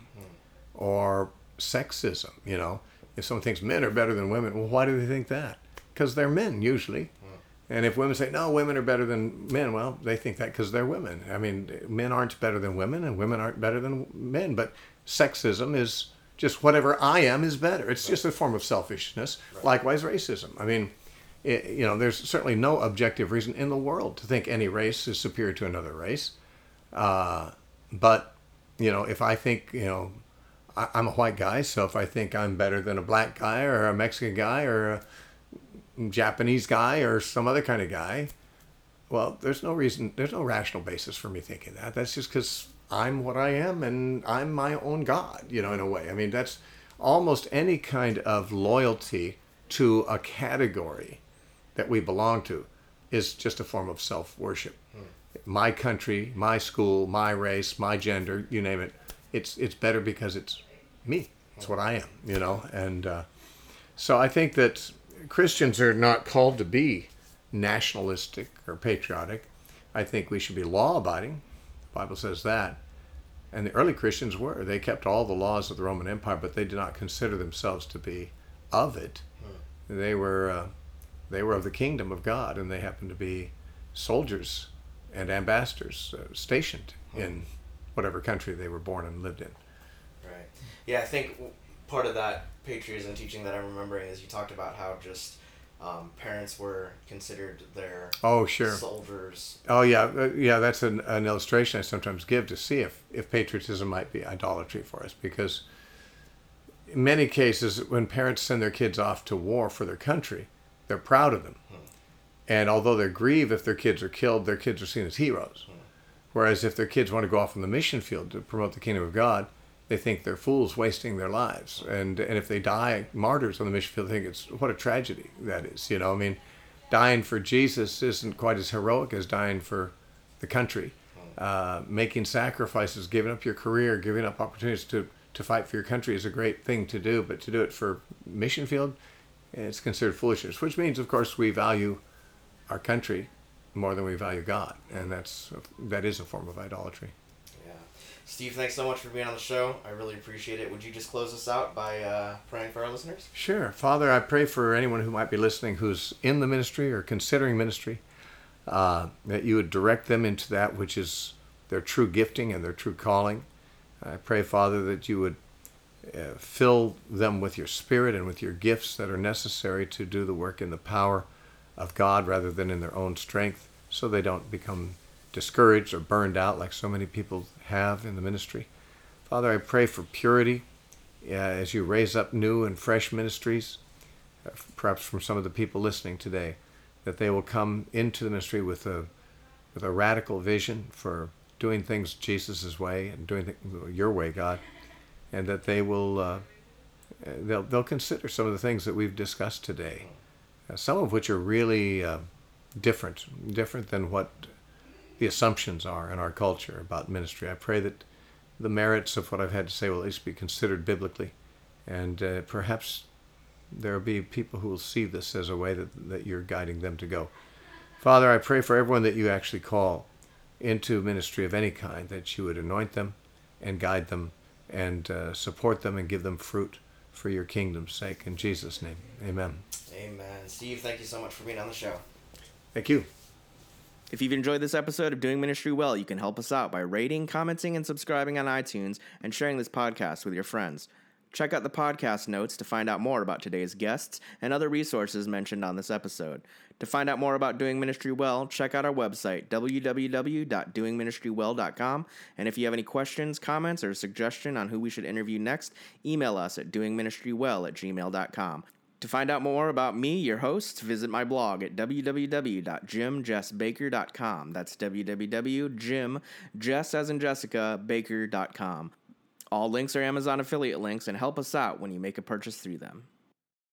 or sexism. You know, if someone thinks men are better than women, well, why do they think that? Because they're men usually. And if women say no, women are better than men, well, they think that because they're women. I mean, men aren't better than women, and women aren't better than men. But sexism is just whatever I am is better. It's just a form of selfishness. Likewise, racism. I mean, it, you know, there's certainly no objective reason in the world to think any race is superior to another race. Uh, but you know, if I think you know, I, I'm a white guy, so if I think I'm better than a black guy or a Mexican guy or a Japanese guy or some other kind of guy, well, there's no reason, there's no rational basis for me thinking that. That's just because I'm what I am and I'm my own God, you know, in a way. I mean, that's almost any kind of loyalty to a category that we belong to is just a form of self worship. Hmm. My country, my school, my race, my gender, you name it. It's it's better because it's me. It's what I am, you know. And uh, so I think that Christians are not called to be nationalistic or patriotic. I think we should be law abiding. The Bible says that. And the early Christians were. They kept all the laws of the Roman Empire, but they did not consider themselves to be of it. They were uh, they were of the kingdom of God, and they happened to be soldiers and ambassadors uh, stationed in whatever country they were born and lived in. Yeah, I think part of that patriotism teaching that I'm remembering is you talked about how just um, parents were considered their Oh, sure. soldiers. Oh yeah, uh, yeah. That's an, an illustration I sometimes give to see if if patriotism might be idolatry for us, because in many cases, when parents send their kids off to war for their country, they're proud of them, and although they grieve if their kids are killed, their kids are seen as heroes. Whereas if their kids want to go off on the mission field to promote the kingdom of God, they think they're fools wasting their lives. And and if they die martyrs on the mission field, they think it's what a tragedy that is. You know, I mean, dying for Jesus isn't quite as heroic as dying for the country. Uh, making sacrifices, giving up your career, giving up opportunities to, to fight for your country is a great thing to do, but to do it for mission field, it's considered foolishness, which means, of course, we value our country more than we value God, and that's that is a form of idolatry. Steve, thanks so much for being on the show. I really appreciate it. Would you just close us out by uh, praying for our listeners? Sure. Father, I pray for anyone who might be listening who's in the ministry or considering ministry, uh, that you would direct them into that which is their true gifting and their true calling. I pray, Father, that you would uh, fill them with your spirit and with your gifts that are necessary to do the work in the power of God rather than in their own strength, so they don't become discouraged or burned out like so many people have in the ministry. Father, I pray for purity uh, as you raise up new and fresh ministries, uh, perhaps from some of the people listening today, that they will come into the ministry with a with a radical vision for doing things Jesus' way and doing your way, God, and that they will uh, they'll they'll consider some of the things that we've discussed today, uh, some of which are really uh, different, different than what the assumptions are in our culture about ministry. I pray that the merits of what I've had to say will at least be considered biblically, and uh, perhaps there will be people who will see this as a way that, that you're guiding them to go. Father, I pray for everyone that you actually call into ministry of any kind, that you would anoint them and guide them and uh, support them and give them fruit for your kingdom's sake. In Jesus' name, amen. Amen. Steve, thank you so much for being on the show. Thank you. If you've enjoyed this episode of Doing Ministry Well, you can help us out by rating, commenting, and subscribing on iTunes and sharing this podcast with your friends. Check out the podcast notes to find out more about today's guests and other resources mentioned on this episode. To find out more about Doing Ministry Well, check out our website, www.doingministrywell.com. And if you have any questions, comments, or suggestion on who we should interview next, email us at doingministrywell at gmail.com. To find out more about me, your host, visit my blog at www.jimjessbaker.com. That's www.jimjess as in Jessica baker.com. All links are Amazon affiliate links and help us out when you make a purchase through them.